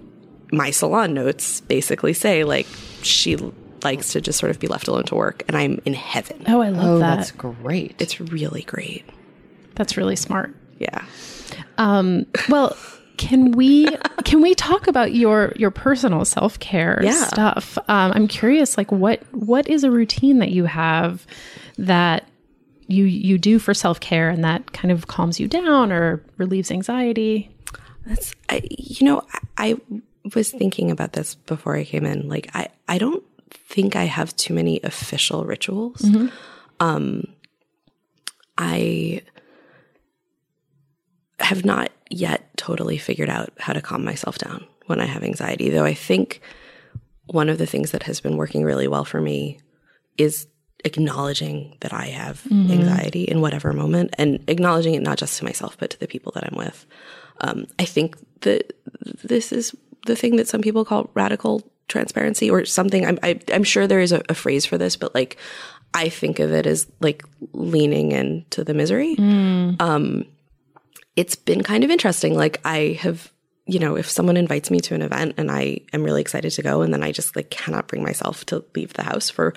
my salon notes basically say like she likes to just sort of be left alone to work and I'm in heaven. Oh, I love Oh, that. that's great. It's really great. That's really smart. Yeah. Um, well, can we can we talk about your your personal self care Yeah. stuff? Um, I'm curious, like what what is a routine that you have that you you do for self care and that kind of calms you down or relieves anxiety? That's I, you know I, I was thinking about this before I came in. Like I I don't think I have too many official rituals. Um I have not yet totally figured out how to calm myself down when I have anxiety, though I think one of the things that has been working really well for me is acknowledging that I have anxiety in whatever moment and acknowledging it not just to myself, but to the people that I'm with. Um, I think that this is the thing that some people call radical transparency or something. I'm, I, I'm sure there is a, a phrase for this, but like, I think of it as like leaning into the misery. Um, it's been kind of interesting. Like I have, you know, if someone invites me to an event and I am really excited to go and then I just like cannot bring myself to leave the house for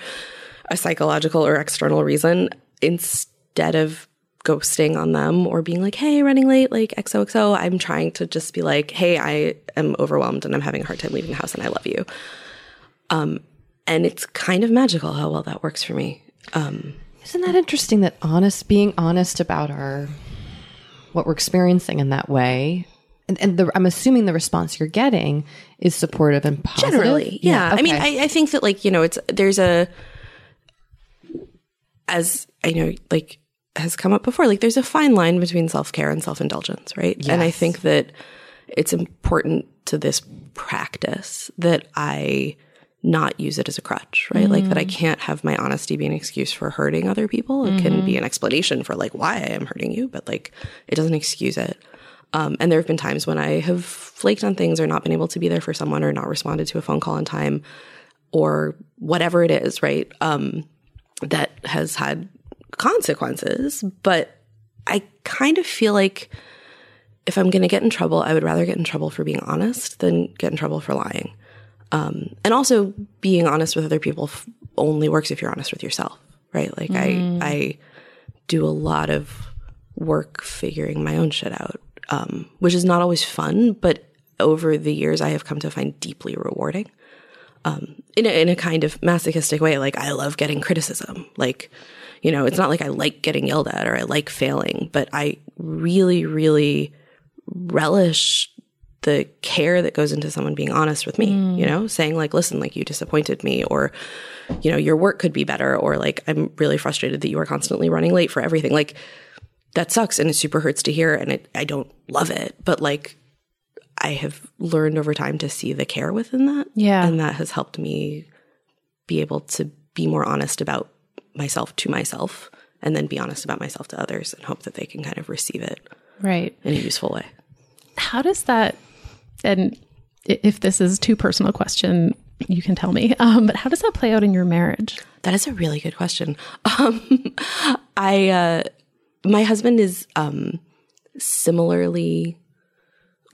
a psychological or external reason, instead of ghosting on them or being like, hey, running late, like XOXO, I'm trying to just be like, hey, I am overwhelmed and I'm having a hard time leaving the house and I love you. Um, and it's kind of magical how well that works for me. Um, Isn't that interesting that honest being honest about our what we're experiencing in that way? And, and the, I'm assuming the response you're getting is supportive and positive. Generally, yeah. I mean. I, I think that like you know, it's there's a as I know, like has come up before. Like there's a fine line between self care and self indulgence, right? And I think that it's important to this practice that I not use it as a crutch, right? Like that I can't have my honesty be an excuse for hurting other people. It can be an explanation for like why I am hurting you, but like it doesn't excuse it. Um, and there have been times when I have flaked on things or not been able to be there for someone or not responded to a phone call in time or whatever it is, right? Um, that has had consequences. But I kind of feel like if I'm going to get in trouble, I would rather get in trouble for being honest than get in trouble for lying. Um, and also, being honest with other people f- only works if you're honest with yourself, right? Like I, I do a lot of work figuring my own shit out, um, which is not always fun, but over the years, I have come to find deeply rewarding. Um, in a, in a kind of masochistic way, like I love getting criticism. Like, you know, it's not like I like getting yelled at or I like failing, but I really, really relish the care that goes into someone being honest with me, mm. you know, saying like, listen, like you disappointed me or, you know, your work could be better or like, I'm really frustrated that you are constantly running late for everything. Like that sucks and it super hurts to hear and it, I don't love it, but like I have learned over time to see the care within that. Yeah. And that has helped me be able to be more honest about myself to myself and then be honest about myself to others and hope that they can kind of receive it Right. in a useful way. How does that and if this is too personal a question, you can tell me. [laughs] Um, but how does that play out in your marriage? That is a really good question. [laughs] Um, I, uh, my husband is um, similarly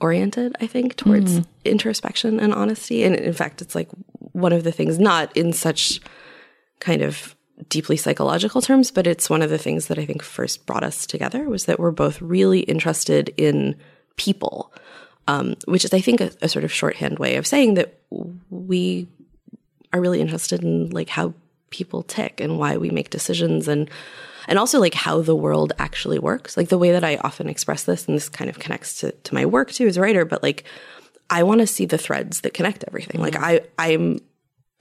oriented, I think, towards introspection and honesty. And in fact, it's like one of the things, not in such kind of deeply psychological terms, but it's one of the things that I think first brought us together was that we're both really interested in people, um, which is, I think, a, a sort of shorthand way of saying that we are really interested in like how people tick and why we make decisions and and also like how the world actually works. Like the way that I often express this, and this kind of connects to, to my work too as a writer, but like I want to see the threads that connect everything. Like I I'm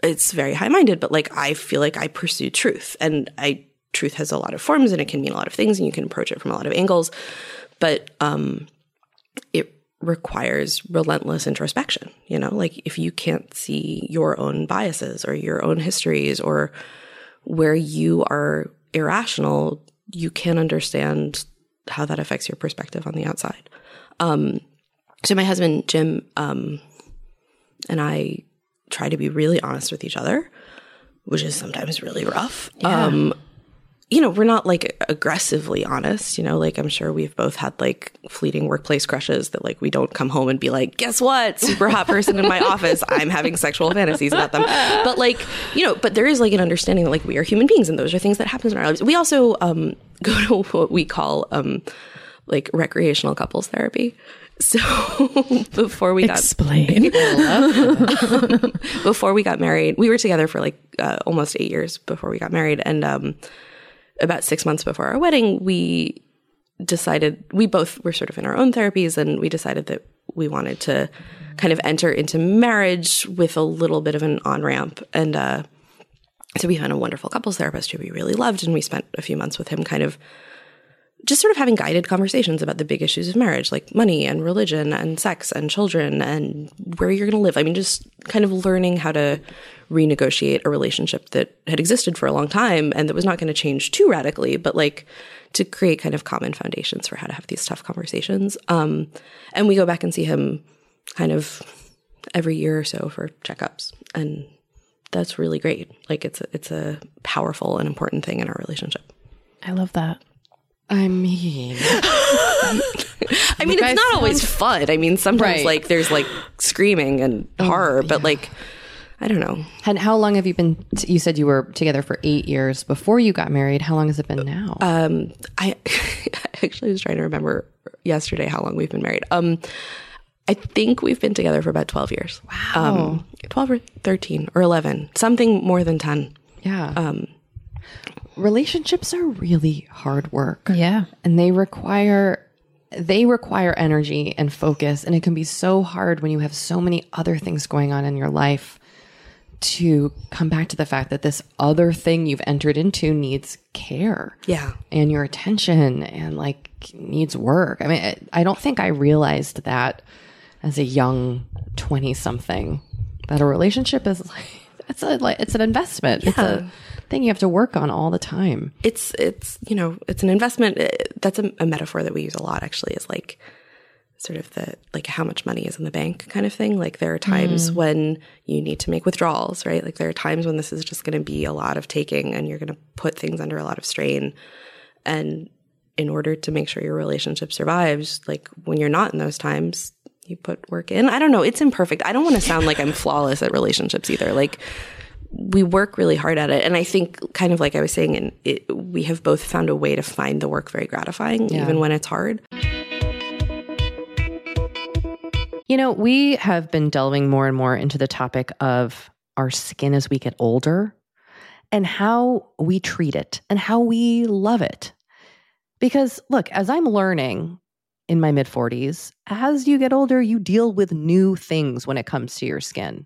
it's very high minded, but like I feel like I pursue truth. And I truth has a lot of forms and it can mean a lot of things and you can approach it from a lot of angles. But um it requires relentless introspection. You know, like if you can't see your own biases or your own histories or where you are irrational, you can't understand how that affects your perspective on the outside. Um, so my husband Jim um, and I try to be really honest with each other, which is sometimes really rough. Yeah. Um, you know, we're not like aggressively honest, you know, like I'm sure we've both had like fleeting workplace crushes that like we don't come home and be like, guess what? Super hot person in my office. I'm having sexual fantasies about them. But like, you know, but there is like an understanding that like we are human beings and those are things that happen in our lives. We also um, [laughs] go to what we call um, like recreational couples therapy. So [laughs] before we got Explain. [laughs] [laughs] before we got married, we were together for like uh, almost eight years before we got married, and um, about six months before our wedding, we decided we both were sort of in our own therapies, and we decided that we wanted to kind of enter into marriage with a little bit of an on ramp, and uh, so we found a wonderful couples therapist who we really loved, and we spent a few months with him, kind of just sort of having guided conversations about the big issues of marriage, like money and religion and sex and children and where you're going to live. I mean, just kind of learning how to renegotiate a relationship that had existed for a long time and that was not going to change too radically, but like to create kind of common foundations for how to have these tough conversations. Um, and we go back and see him kind of every year or so for checkups. And that's really great. Like it's a, it's a powerful and important thing in our relationship. I love that. I mean, [laughs] I mean, it's not always fun. I mean, sometimes Right. like there's like screaming and horror, but like I don't know. and how long have you been? T- you said you were together for eight years before you got married. How long has it been now? Um, [laughs] I actually was trying to remember yesterday how long we've been married. Um, I think we've been together for about twelve years. Wow, um, twelve or thirteen or eleven, something more than ten. yeah. Um, relationships are really hard work. Yeah. and they require they require energy and focus and it can be so hard when you have so many other things going on in your life to come back to the fact that this other thing you've entered into needs care Yeah, and your attention and like needs work. I mean, I- don't think I realized that as a young 20 something that a relationship is [laughs] like it's a like it's an investment. It's a thing you have to work on all the time. it's it's you know it's an investment. Uh, That's a, a metaphor that we use a lot. Actually, is like sort of the like how much money is in the bank kind of thing. Like there are times when you need to make withdrawals, right? Like there are times when this is just going to be a lot of taking, and you're going to put things under a lot of strain. And in order to make sure your relationship survives, like when you're not in those times, you put work in. I don't know. It's imperfect. I don't want to sound like I'm flawless at relationships either. Like we work really hard at it. And I think kind of like I was saying, and it, we have both found a way to find the work very gratifying, even when it's hard. You know, we have been delving more and more into the topic of our skin as we get older and how we treat it and how we love it. Because look, as I'm learning in my mid 40s, as you get older, you deal with new things when it comes to your skin.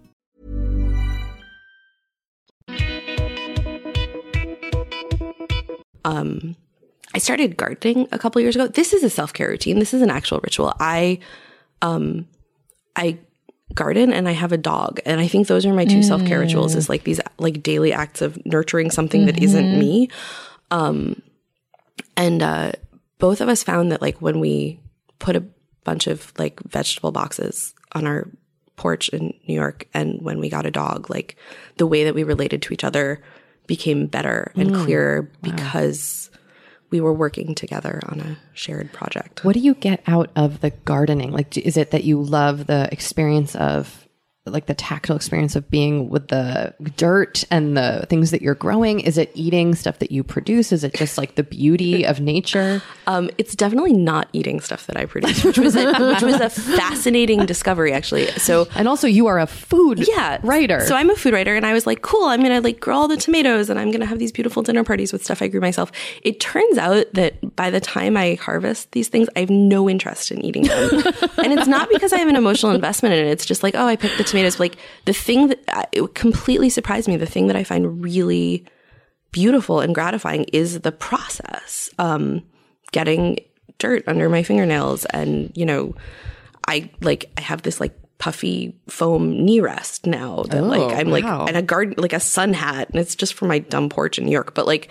Um I started gardening a couple years ago. This is a self-care routine. This is an actual ritual. I um I garden and I have a dog. And I think those are my two self-care rituals is like these like daily acts of nurturing something that isn't me. Um and uh both of us found that like when we put a bunch of like vegetable boxes on our porch in New York and when we got a dog, like the way that we related to each other became better and mm. clearer because we were working together on a shared project. What do you get out of the gardening? Like, is it that you love the experience of, like, the tactile experience of being with the dirt and the things that you're growing? Is it eating stuff that you produce? Is it just like the beauty of nature? [laughs] Um, it's definitely not eating stuff that I produce, which was a, which was a fascinating discovery, actually. So And also, you are a food yeah writer. so i'm a food writer and i was like cool i'm gonna like grow all the tomatoes and i'm gonna have these beautiful dinner parties with stuff i grew myself it turns out that by the time i harvest these things i have no interest in eating them [laughs] and it's not because i have an emotional investment in it it's just like oh i picked the tomatoes like the thing that it completely surprised me the thing that i find really beautiful and gratifying is the process um getting dirt under my fingernails and you know I like I have this like puffy foam knee rest now that like I'm like wow. and a garden like a sun hat and it's just for my dumb porch in New York but like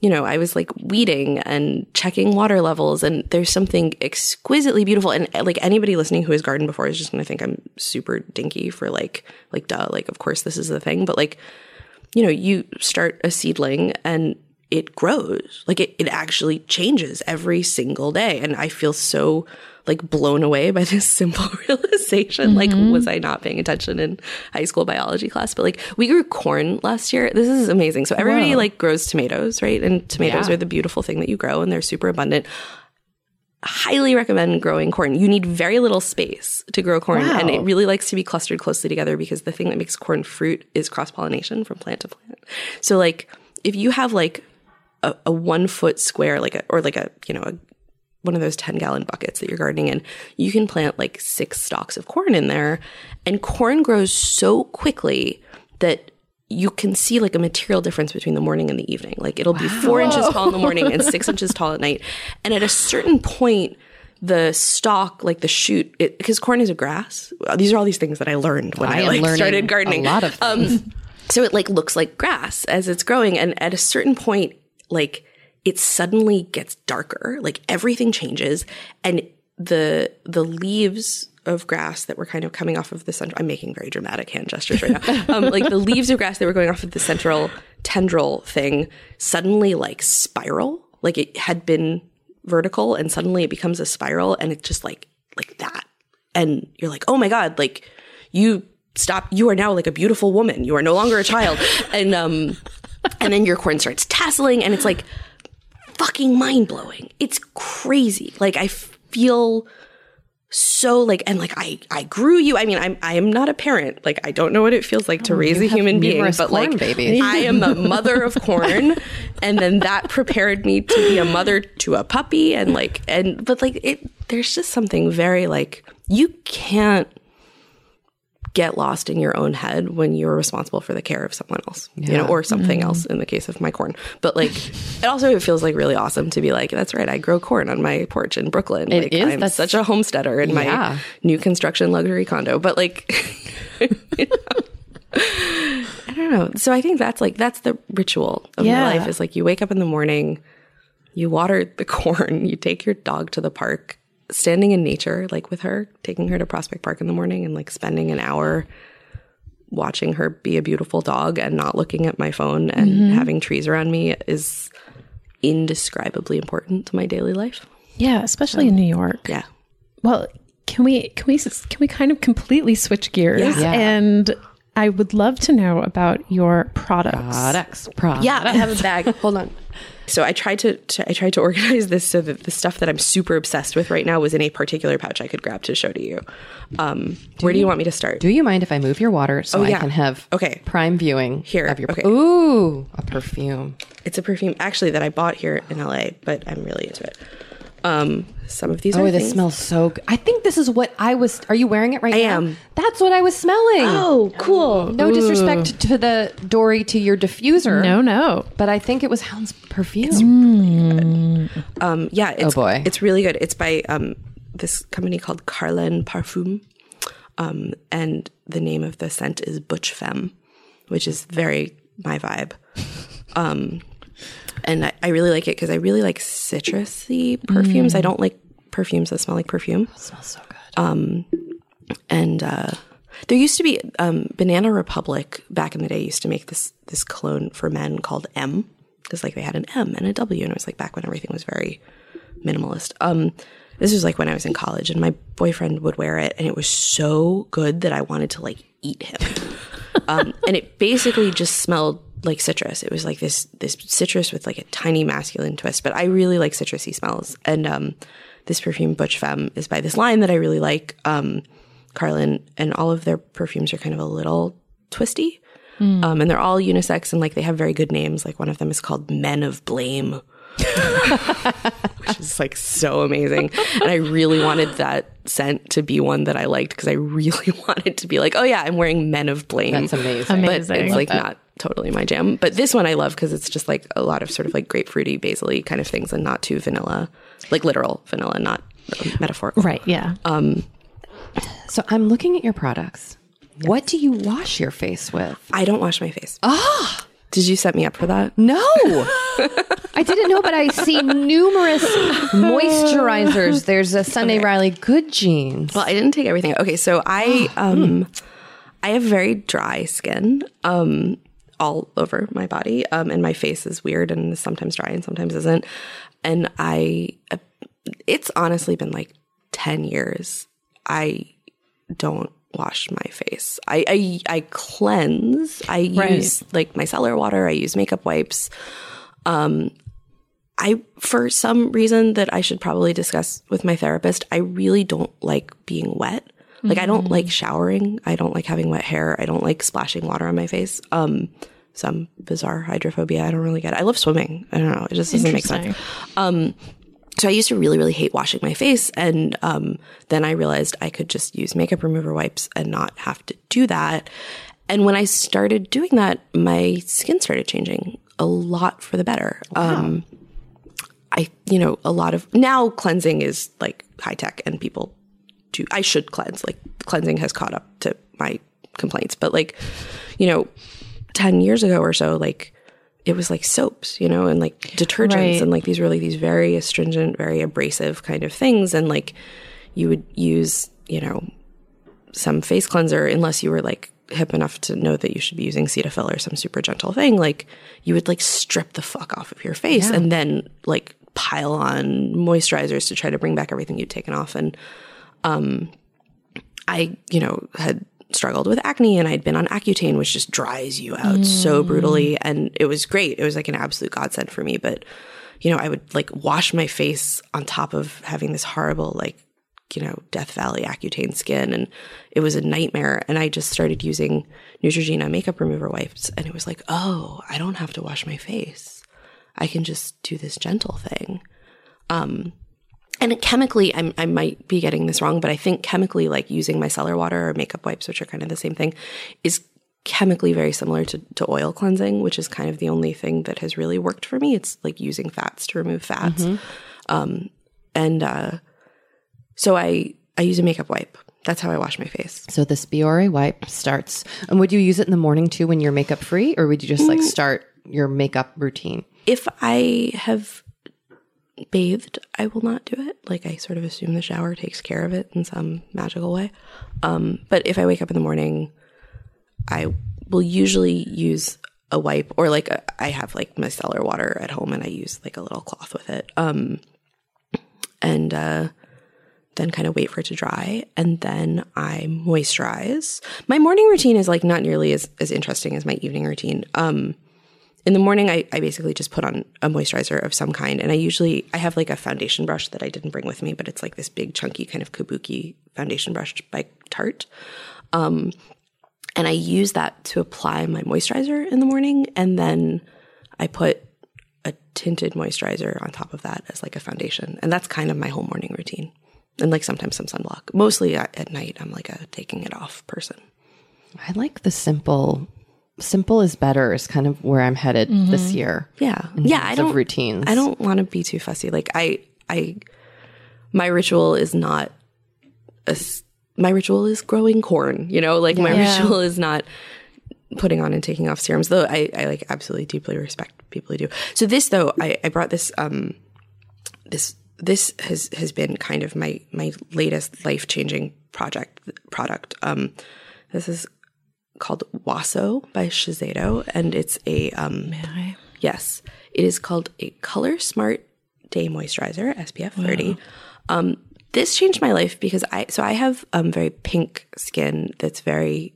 you know I was like weeding and checking water levels and there's something exquisitely beautiful and uh, like anybody listening who has gardened before is just going to think I'm super dinky for like like duh like of course this is the thing but like you know you start a seedling and it grows. Like it, it actually changes every single day and i feel so like blown away by this [laughs] simple [laughs] realization. Like mm-hmm. was i not paying attention in high school biology class? But like we grew corn last year. This is amazing. So everybody like grows tomatoes right? And tomatoes Yeah. are the beautiful thing that you grow and they're super abundant. Highly recommend growing corn. You need very little space to grow corn, and it really likes to be clustered closely together because the thing that makes corn fruit is cross pollination from plant to plant. So, like, if you have like a, a one foot square, like a or like a you know a one of those 10 gallon buckets that you're gardening in, you can plant like six stalks of corn in there. And corn grows so quickly that you can see like a material difference between the morning and the evening. Like it'll be four inches tall in the morning and six inches tall at night. [laughs] And at a certain point, the stalk, like the shoot, because corn is a grass. These are all these things that I learned when I, am like started gardening. A lot of things. Um, so it like looks like grass as it's growing. And at a certain point, like it suddenly gets darker. Like everything changes. And the the leaves of grass that were kind of coming off of the central I'm making very dramatic hand gestures right now. Um, like the leaves of grass that were going off of the central tendril thing suddenly like spiral. Like it had been vertical and suddenly it becomes a spiral and it's just like like that. And you're like, oh my God, like you stop you are now like a beautiful woman. You are no longer a child. And um and then your corn starts tasseling and it's like fucking mind blowing. It's crazy. Like I feel so like and like I I grew you. I mean, I'm I am not a parent. Like I don't know what it feels like to oh, raise a human being, but corn like babies. I am a mother of [laughs] corn, and then that prepared me to be a mother to a puppy, and like and but like it. There's just something very like you can't get lost in your own head when you're responsible for the care of someone else, you know, or something mm-hmm. else in the case of my corn. But like, it also it feels like really awesome to be like, that's right, I grow corn on my porch in Brooklyn. It like, is, I'm that's- such a homesteader in Yeah. my new construction luxury condo. But like, you [laughs] know, I don't know. So I think that's like that's the ritual of Yeah. my life is like you wake up in the morning, you water the [laughs] corn, you take your dog to the park, standing in nature like with her, taking her to Prospect Park in the morning and like spending an hour watching her be a beautiful dog and not looking at my phone and Mm-hmm. having trees around me is indescribably important to my daily life. Yeah, especially in New York. Yeah. Well, can we can we can we kind of completely switch gears? Yeah. And I would love to know about your products. Products. Products. Yeah, I have a bag. Hold on. So I tried to, to I tried to organize this so that the stuff that I'm super obsessed with right now was in a particular pouch I could grab to show to you. Um, where do you want me to start? Do you mind if I move your water so I yeah. can have Okay. prime viewing Here, of your okay. Ooh, a perfume. It's a perfume actually that I bought here in LA, but I'm really into it. Um, some of these Oh, are this things- smells so good. I think this is what I was. Are you wearing it right I now? am. That's what I was smelling. Oh, cool. No disrespect to the Dory to your diffuser. No, no. But I think it was Hound's perfume. Um, yeah, it's, Oh, boy. it's really good. It's by um, this company called Carlen Parfum, um, and the name of the scent is Butch Femme, which is very my vibe. [laughs] Um, and I, I really like it because I really like citrusy perfumes. I don't like perfumes that smell like perfume. Mm. smells so good. and uh, there used to be um, Banana Republic back in the day used to make this this cologne for men called M because like they had an M and a W and it was like back when everything was very minimalist. Um, this was like when I was in college and my boyfriend would wear it and it was so good that I wanted to like eat him. [laughs] um, and it basically just smelled like citrus. It was like this this citrus with like a tiny masculine twist. But I really like citrusy smells. And um, this perfume Butch Femme is by this line that I really like. Um, Carlin and all of their perfumes are kind of a little twisty. Um, and they're all unisex and like they have very good names. Like one of them is called Men of Blame, [laughs] which is like so amazing. And I really wanted that scent to be one that I liked because I really [laughs] wanted to be like, oh yeah, I'm wearing Men of Blame. That's amazing. But Amazing. it's like not totally my jam. But this one I love because it's just like a lot of sort of like grapefruity, basil kind of things and not too vanilla, like literal vanilla, not metaphorical. Right, yeah. So I'm looking at your products. What do you wash your face with? I don't wash my face. Ah. Did you set me up for that? No, I didn't know, but I see numerous moisturizers. There's a Sunday Riley Good Genes. Well, I didn't take everything. Okay, so I [gasps] um I have very dry skin um all over my body um and my face is weird and sometimes dry and sometimes isn't. And I uh, it's honestly been like 10 years. I don't wash my face. I I, I cleanse. I Right. use like micellar water, I use makeup wipes. Um, I, for some reason that I should probably discuss with my therapist, I really don't like being wet. Like I don't like showering. I don't like having wet hair. I don't like splashing water on my face. Um, some bizarre hydrophobia. I don't really get it. I love swimming. I don't know. It just doesn't make sense. Interesting. So I used to really, really hate washing my face. And um, then I realized I could just use makeup remover wipes and not have to do that. And when I started doing that, my skin started changing a lot for the better. Um, I, you know, a lot of now cleansing is like high tech and people do, I should cleanse. Like cleansing has caught up to my complaints. But like, you know, 10 years ago or so, like it was like soaps, you know, and like detergents Right. and like these really these very astringent, very abrasive kind of things. And like you would use, you know, some face cleanser unless you were like hip enough to know that you should be using Cetaphil or some super gentle thing. Like you would like strip the fuck off of your face and then like pile on moisturizers to try to bring back everything you'd taken off. And um I, you know, had struggled with acne and I'd been on Accutane, which just dries you out so brutally. And it was great. It was like an absolute godsend for me. But, you know, I would like wash my face on top of having this horrible, like, you know, Death Valley Accutane skin. And it was a nightmare. And I just started using Neutrogena makeup remover wipes. And it was like, oh, I don't have to wash my face. I can just do this gentle thing. Um, and chemically, I'm, I might be getting this wrong, but I think chemically, like using micellar water or makeup wipes, which are kind of the same thing, is chemically very similar to, to oil cleansing, which is kind of the only thing that has really worked for me. It's like using fats to remove fats. Um, and uh, so I, I use a makeup wipe. That's how I wash my face. So the Spiore wipe starts. And would you use it in the morning too when you're makeup free, or would you just like start your makeup routine? If I have bathed, I will not do it. Like I sort of assume the shower takes care of it in some magical way. Um, but if I wake up in the morning, I will usually use a wipe or like a, I have like my micellar water at home and I use like a little cloth with it. Um, and uh, then kind of wait for it to dry and then I moisturize. My morning routine is like not nearly as, as interesting as my evening routine. Um, in the morning, I, I basically just put on a moisturizer of some kind. And I usually, I have like a foundation brush that I didn't bring with me, but it's like this big chunky kind of kabuki foundation brush by Tarte. Um, and I use that to apply my moisturizer in the morning. And then I put a tinted moisturizer on top of that as like a foundation. And that's kind of my whole morning routine. And like sometimes some sunblock. Mostly at, at night, I'm like a taking it off person. I like the simple. Simple is better is kind of where I'm headed this year. Yeah. Yeah. I don't, routines. I don't want to be too fussy. Like I, I, my ritual is not a, my ritual is growing corn, you know, like my Yeah. ritual [laughs] is not putting on and taking off serums, though I, I like absolutely deeply respect people who do. So this though, I, I brought this, um, this, this has, has been kind of my, my latest life changing project product. Um, this is called Waso by Shiseido and it's a, um, Yes, it is called a Color Smart Day Moisturizer, SPF 30. Um, this changed my life because I so I have um, very pink skin that's very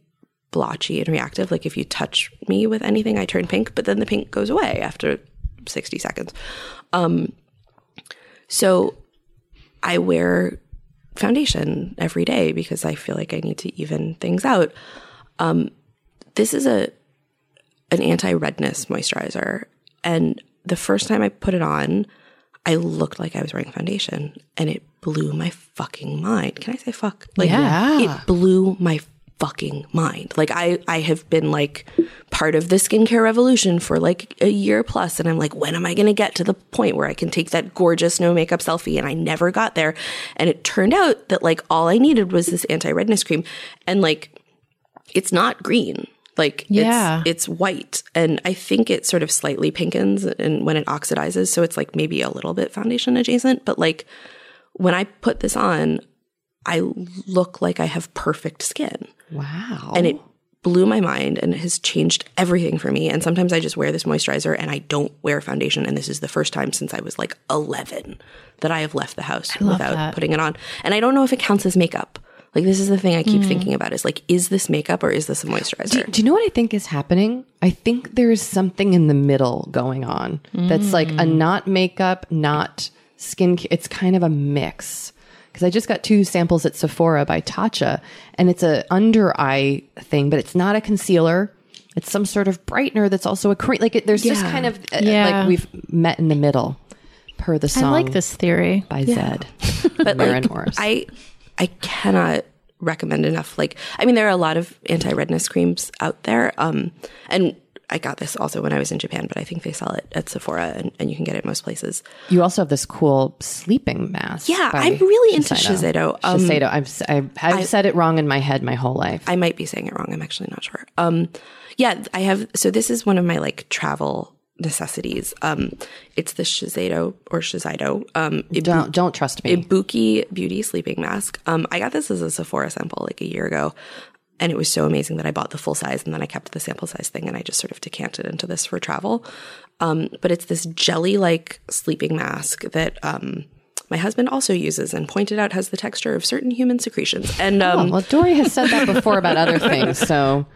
blotchy and reactive. Like if you touch me with anything, I turn pink, but then the pink goes away after 60 seconds. Um, so I wear foundation every day because I feel like I need to even things out. Um, this is a an anti-redness moisturizer and the first time I put it on, I looked like I was wearing foundation and it blew my fucking mind. Can I say fuck? Like Yeah. it blew my fucking mind. Like I I have been like part of the skincare revolution for like a year plus and I'm like when am I going to get to the point where I can take that gorgeous no makeup selfie and I never got there. And it turned out that like all I needed was this anti-redness cream and like it's not green. Like Yeah. it's it's white and I think it sort of slightly pinkens and when it oxidizes so it's like maybe a little bit foundation adjacent but like when I put this on I look like I have perfect skin Wow. and it blew my mind and it has changed everything for me and sometimes I just wear this moisturizer and I don't wear foundation and this is the first time since I was like 11 that I have left the house without that. putting it on and I don't know if it counts as makeup like this is the thing I Mm. keep thinking about is like is this makeup or is this a moisturizer Do you know what I think is happening? I think there's something in the middle going on that's like a not makeup, not skin. It's kind of a mix. Because I just got two samples at Sephora by Tatcha, and it's a under eye thing, but it's not a concealer. It's some sort of brightener that's also a cream. Like it, there's just kind of uh, Yeah. like we've met in the middle, per the I song like this theory. by Zedd. [laughs] but Maren like, Morris. I I cannot recommend enough. Like, I mean, there are a lot of anti redness creams out there, um, and I got this also when I was in Japan, but I think they sell it at Sephora, and, and you can get it most places. You also have this cool sleeping mask. Yeah, I'm really into Shiseido. Um, Shiseido. I've, I've, I've said it wrong in my head my whole life. I might be saying it wrong. I'm actually not sure. Um, yeah, I have. So this is one of my like travel necessities. Um, it's the Shiseido or Shiseido. Um, Ibu- don't don't trust me. Ibuki Beauty Sleeping Mask. Um, I got this as a Sephora sample like a year ago, and it was so amazing that I bought the full size, and then I kept the sample size thing, and I just sort of decanted into this for travel. Um, but it's this jelly like sleeping mask that um, my husband also uses and pointed out has the texture of certain human secretions. And Oh, um, well, Dory has said that before about other [laughs] things. So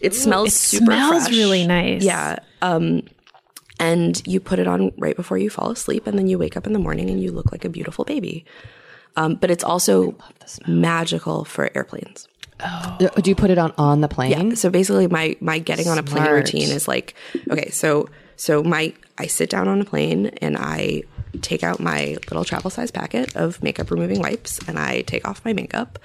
it smells It super smells fresh. really nice. Yeah. Um, and you put it on right before you fall asleep, and then you wake up in the morning and you look like a beautiful baby. Um, but it's also magical for airplanes. Uh, do you put it on on the plane? Yeah. So basically, my my getting on a plane routine is like, okay, so so my I sit down on a plane and I take out my little travel size packet of makeup removing wipes and I take off my makeup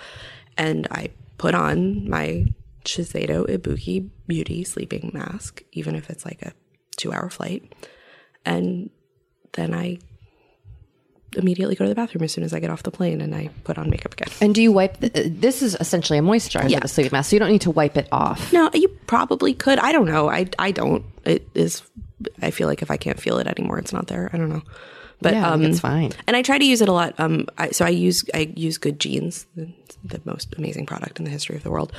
and I put on my Shiseido Ibuki Beauty sleeping mask, even if it's like a two hour flight, and then I immediately go to the bathroom as soon as I get off the plane and I put on makeup again. And do you wipe? The, uh, this is essentially a moisturizer, Yeah. the sleeping mask, so you don't need to wipe it off. No, you probably could. I don't know. I I don't. It is. I feel like if I can't feel it anymore, it's not there. I don't know. But Yeah, um, it's fine. And I try to use it a lot. Um, I, so I use I use Good Genes, the, the most amazing product in the history of the world.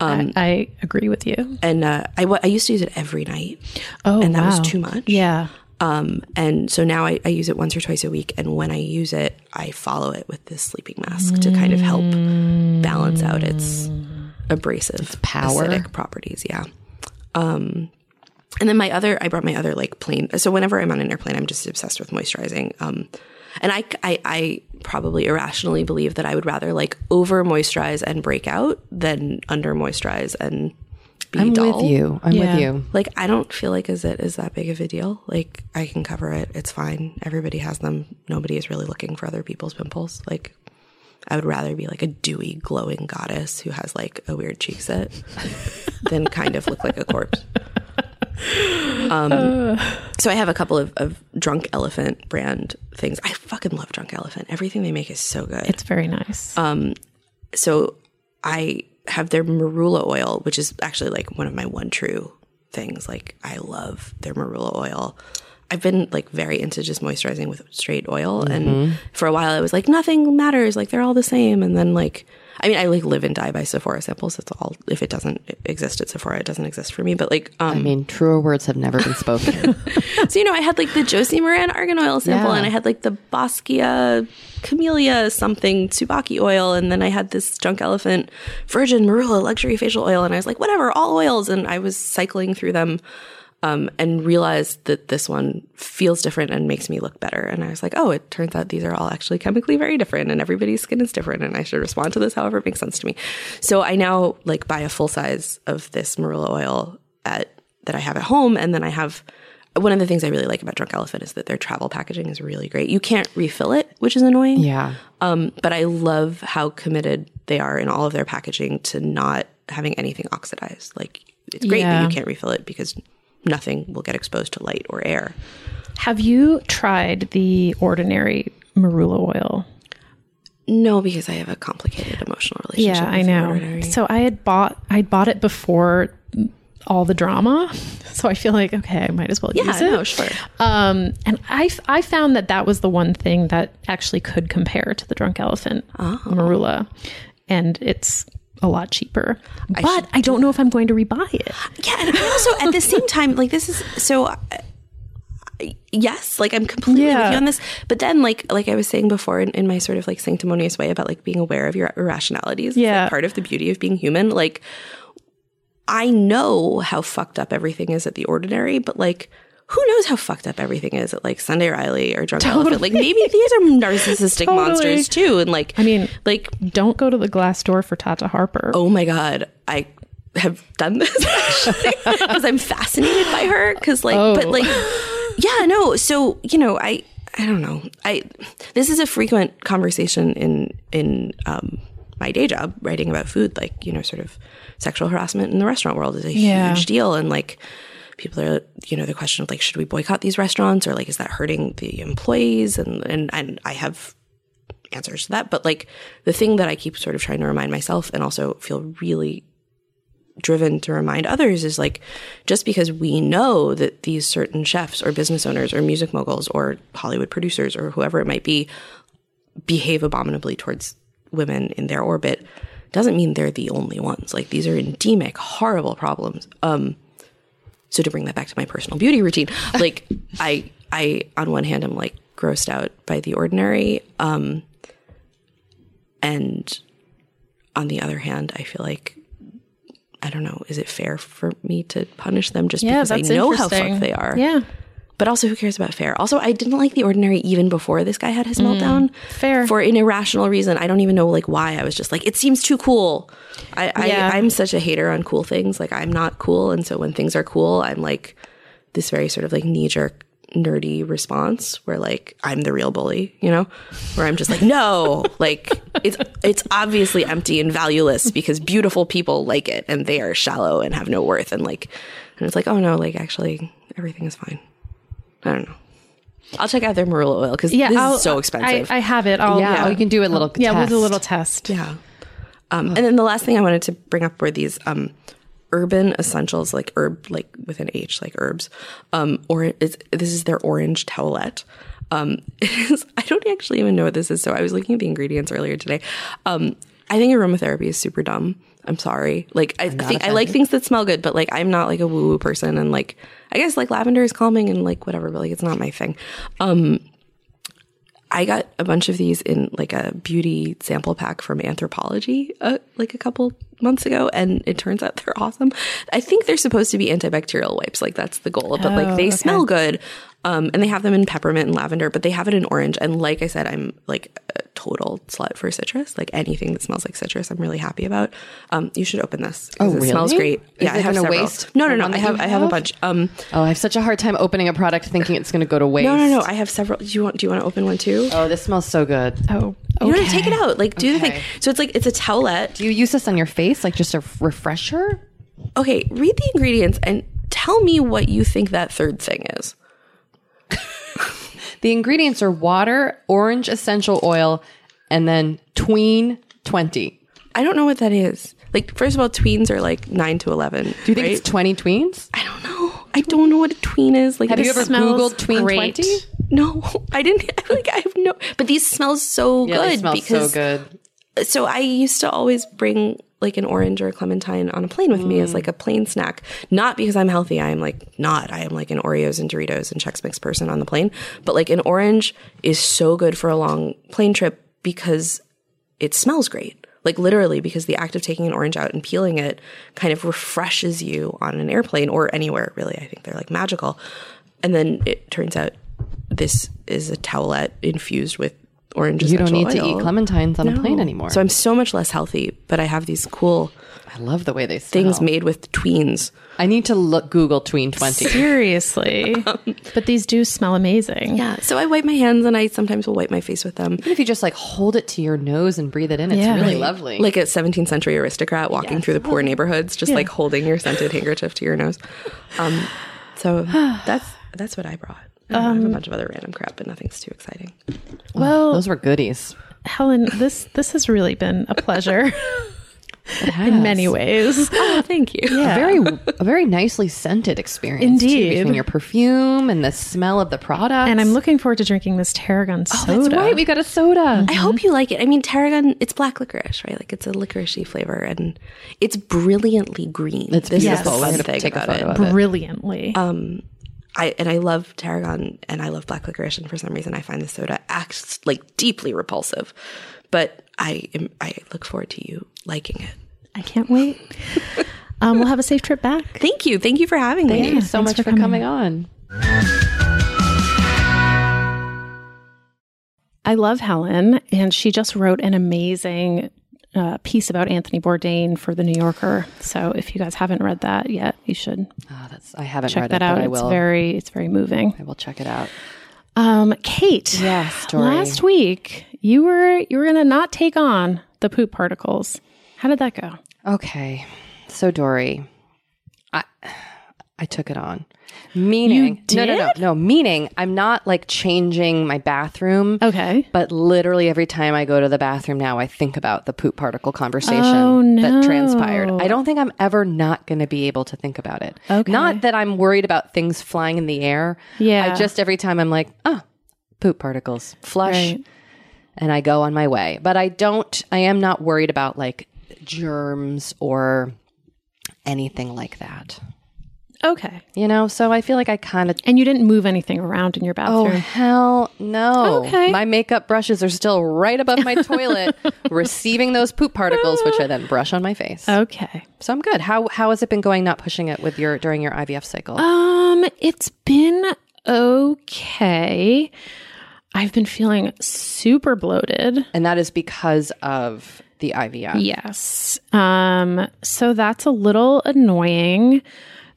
Um, I, I agree with you. and uh, I I used to use it every night, Oh, and that wow. was too much. Yeah. Um, and so now I, I use it once or twice a week, and when I use it, I follow it with this sleeping mask to kind of help balance out its abrasive power. acidic properties. Yeah. Um, and then my other, I brought my other like plane. So whenever I'm on an airplane, I'm just obsessed with moisturizing. Um, and I, I, I probably irrationally believe that I would rather like over moisturize and break out than under moisturize and be I'm dull. with you. I'm Yeah. with you. Like I don't feel like is it is that big of a deal. Like I can cover it. It's fine. Everybody has them. Nobody is really looking for other people's pimples. Like I would rather be like a dewy, glowing goddess who has like a weird cheek set than kind of look like a corpse. Um, uh. so I have a couple of, of Drunk Elephant brand things. I fucking love Drunk Elephant. Everything they make is so good It's very nice. Um, so I have their marula oil, which is actually like one of my one true things. Like I love their marula oil. I've been like very into just moisturizing with straight oil, and mm-hmm. for a while I was like nothing matters, like they're all the same. And then like I mean I like live and die by Sephora samples. That's all. If it doesn't exist at Sephora, it doesn't exist for me. But like um, I mean, truer words have never been spoken. [laughs] so you know, I had like the Josie Maran argan oil sample, Yeah. and I had like the Boscia Camellia something Tsubaki oil, and then I had this Drunk Elephant Virgin Marula luxury facial oil, and I was like, whatever, all oils, and I was cycling through them. Um, and realized that this one feels different and makes me look better. And I was like, oh, it turns out these are all actually chemically very different, and everybody's skin is different, and I should respond to this however it makes sense to me. So I now like buy a full size of this marula oil at that I have at home, and then I have one of the things I really like about Drunk Elephant is that their travel packaging is really great. You can't refill it, which is annoying. yeah. Um, but I love how committed they are in all of their packaging to not having anything oxidized. Like it's great that you can't refill it because nothing will get exposed to light or air. Have you tried the ordinary marula oil? No, because I have a complicated emotional relationship. Yeah, I know. ordinary. So I had bought I bought it before all the drama. [laughs] So I feel like okay, I might as well yeah, use it. no, sure. Um, and I, I found that that was the one thing that actually could compare to the Drunk Elephant Oh. Marula, and it's a lot cheaper. but I don't know if I'm going to rebuy it. Yeah, and I also at the same [laughs] time, like this is so. Uh, yes, like I'm completely with you on this. But then, like like I was saying before, in, in my sort of like sanctimonious way about like being aware of your irrationalities. It's, like, Yeah. part of the beauty of being human. Like I know how fucked up everything is at the ordinary, but like. Who knows how fucked up everything is at like Sunday Riley or Drunk Elephant? Like maybe these are narcissistic [laughs] Totally. monsters too, and like I mean, like don't go to the Glassdoor for Tata Harper. oh my god i have done this [laughs] because i'm fascinated by her because like but Oh. like yeah no so you know i i don't know i this is a frequent conversation in in um my day job writing about food like you know sort of sexual harassment in the restaurant world is a Yeah. huge deal and like people are you know the question of like should we boycott these restaurants or like is that hurting the employees and and, and i have answers to that. But like the thing that I keep sort of trying to remind myself and also feel really driven to remind others is like just because we know that these certain chefs or business owners or music moguls or Hollywood producers or whoever it might be behave abominably towards women in their orbit doesn't mean they're the only ones. Like these are endemic, horrible problems. Um so to bring that back to my personal beauty routine, [laughs] like I I on one hand I'm like grossed out by the ordinary. Um, and on the other hand, I feel like I don't know. Is it fair for me to punish them just Yeah, because I know how fucked they are? Yeah. But also, who cares about fair? Also, I didn't like the ordinary even before this guy had his meltdown. Mm, fair. for an irrational reason. I don't even know like why. I was just like, it seems too cool. I, Yeah. I I'm such a hater on cool things. Like I'm not cool, and so when things are cool, I'm like this very sort of like knee jerk nerdy response where like I'm the real bully, you know, where I'm just like, no, [laughs] like it's it's obviously empty and valueless because beautiful people like it and they are shallow and have no worth and like and it's like, oh no, like actually everything is fine. I don't know. I'll check out their marula oil because Yeah. this I'll- is so expensive. I, I have it. I'll, yeah, oh, you can do a little Yeah, we'll test. do a little test. Yeah. Um, and then the last thing I wanted to bring up were these um, urban essentials, like herb, like with an H, like herbs. Um, or it's, this is their orange towelette. Um, [laughs] is, I don't actually even know what this is. So I was looking at the ingredients earlier today. Um, I think aromatherapy is super dumb. I'm sorry. Like I think I like things that smell good, but like I'm not like a woo woo person, and like I guess like lavender is calming and like whatever, but like it's not my thing. Um, I got a bunch of these in like a beauty sample pack from Anthropologie uh, like a couple months ago, and it turns out they're awesome. I think they're supposed to be antibacterial wipes, like that's the goal. But like they smell good, um, and they have them in peppermint and lavender, but they have it in orange. And like I said, I'm like a total slut for citrus. Like anything that smells like citrus, I'm really happy about. Um, you should open this. 'cause Oh, It smells great. Is yeah, I it have gonna several. waste No, no, no. I that have I have a bunch. Um, Oh, I have such a hard time opening a product thinking it's going to go to waste. no, no, no. I have several. Do you want? Do you want to open one too? Oh, this smells so good. Oh, You know, take it out. Like, do the thing. So it's like it's a towelette. Do you use this on your face, like just a refresher? Okay, read the ingredients and tell me what you think that third thing is. The ingredients are water, orange essential oil, and then tween 20. I don't know what that is. Like, first of all, tweens are like nine to eleven. Do you think it's 20 tweens? I don't know. I don't know what a tween is. Like, Have you ever Googled tween great. 20? No, [laughs] I didn't. [laughs] Like, I have no. But these smell so Yeah, good they smell because so good. So I used to always bring like an orange or a clementine on a plane with me as like a plain snack. Not because I'm healthy. I am like not. I am like an Oreos and Doritos and Chex Mix person on the plane. But like an orange is so good for a long plane trip because it smells great. Like literally because the act of taking an orange out and peeling it kind of refreshes you on an airplane or anywhere really. I think they're like magical. And then it turns out this is a towelette infused with orange You don't essential need to eat clementines on a plane anymore. So I'm so much less healthy, but I have these cool I love the way they smell. things made with tweens. I need to look Google tween 20. seriously. [laughs] but these do smell amazing. Yeah. So I wipe my hands and I sometimes will wipe my face with them. Even if you just like hold it to your nose and breathe it in, it's Yeah. really Right. lovely. Like a 17th century aristocrat walking through the poor neighborhoods, just like holding your scented handkerchief to your nose. Um, so [sighs] that's that's what I brought. I have a um, bunch of other random crap, but nothing's too exciting. Well, Those were goodies. Helen, this this has really been a pleasure [laughs] It has. in many ways. Oh, thank you. A very, a very nicely scented experience. too, Indeed. between your perfume and the smell of the product. And I'm looking forward to drinking this tarragon soda. Oh, That's right. We got a soda. I mm-hmm. hope you like it. I mean, tarragon, it's black licorice, right? Like it's a licoricey flavor and it's brilliantly green. It's beautiful. is We're the gonna fun thing take a about photo it. of it. Um, brilliantly. I and I love tarragon and I love black licorice, and for some reason I find the soda acts like deeply repulsive. But I am, I look forward to you liking it. I can't wait. [laughs] Um, we'll have a safe trip back. Thank you, thank you for having Thank me. Thank you so thanks much for for, coming. coming on. I love Helen, and she just wrote an amazing uh, piece about Anthony Bourdain for the New Yorker. So if you guys haven't read that yet, you should Oh, that's I haven't check read that it, out. but I It's very, it's very moving. I will check it out. Um, Kate, Yes, last week you were you were gonna not take on the poop particles. How did that go? Okay. So Dory, I I took it on. Meaning no no no no meaning I'm not like changing my bathroom. Okay. But literally every time I go to the bathroom now, I think about the poop particle conversation Oh, that transpired. I don't think I'm ever not going to be able to think about it. Okay. Not that I'm worried about things flying in the air. Yeah. I just every time I'm like, oh, poop particles, flush, Right. and I go on my way. But I don't. I am not worried about like germs or anything like that. Okay. You know, so I feel like I kind of. And you didn't move anything around in your bathroom? Oh hell no! Okay. My makeup brushes are still right above my toilet, [laughs] receiving those poop particles, which I then [laughs] brush on my face. Okay. So I'm good. How how has it been going? Not pushing it with your during your IVF cycle. Um, it's been okay. I've been feeling super bloated. and that is because of the IVF. Yes. Um, so that's a little annoying.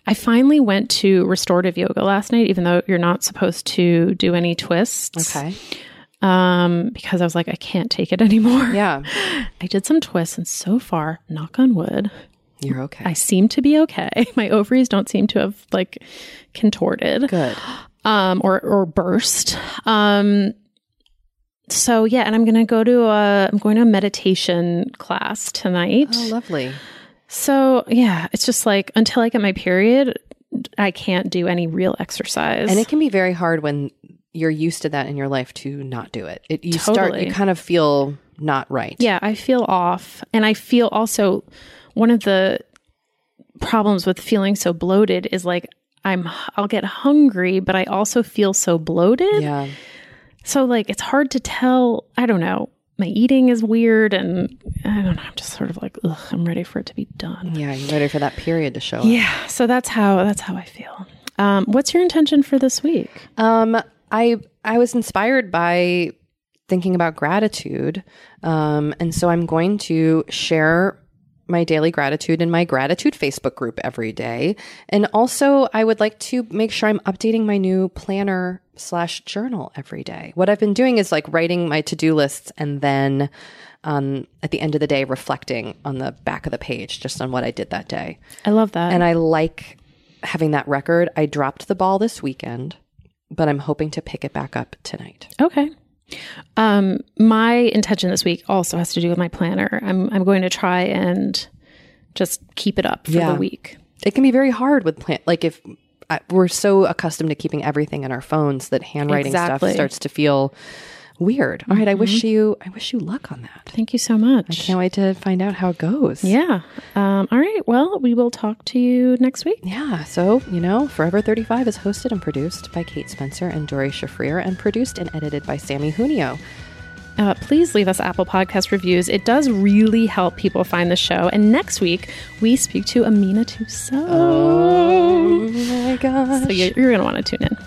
I finally went to restorative yoga last night, even though you're not supposed to do any twists. Okay. Um, because I was like, I can't take it [laughs] anymore. Yeah. I did some twists, and so far, knock on wood, You're okay. I seem to be okay. [laughs] My ovaries don't seem to have like contorted. good. um, or or burst. Um, so yeah, and I'm gonna go to a I'm going to a meditation class tonight. Oh, lovely. So yeah, it's just like until I get my period, I can't do any real exercise. And it can be very hard when you're used to that in your life to not do it. It you start you kind of feel not right. yeah, I feel off, and I feel also one of the problems with feeling so bloated is like I'm I'll get hungry, but I also feel so bloated. Yeah. So like it's hard to tell. I don't know. My eating is weird, and I don't know. I'm just sort of like, ugh, I'm ready for it to be done. Yeah, you're ready for that period to show up. Yeah. So that's how that's how I feel. Um, what's your intention for this week? Um, I I was inspired by thinking about gratitude, um, and so I'm going to share my daily gratitude in my gratitude Facebook group every day, and also I would like to make sure I'm updating my new planner slash journal every day. What I've been doing is like writing my to do lists and then. Um, at the end of the day, reflecting on the back of the page just on what I did that day. I love that. And I like having that record. I dropped the ball this weekend, but I'm hoping to pick it back up tonight. Okay. Um, my intention this week also has to do with my planner. I'm I'm going to try and just keep it up for Yeah. the week. It can be very hard with plant, like if I, we're so accustomed to keeping everything in our phones that handwriting Exactly. stuff starts to feel weird. All right, I wish you, I wish you luck on that. Thank you so much. I can't wait to find out how it goes. Yeah. Um, all right. Well, we will talk to you next week. Yeah, so, you know, Forever 35 is hosted and produced by Kate Spencer and Dory Shafrir and produced and edited by Sammy Junio. Uh, please leave us Apple Podcast reviews. It does really help people find the show. And next week, we speak to Amina Toussaint. Oh my gosh. So you're, you're going to want to tune in.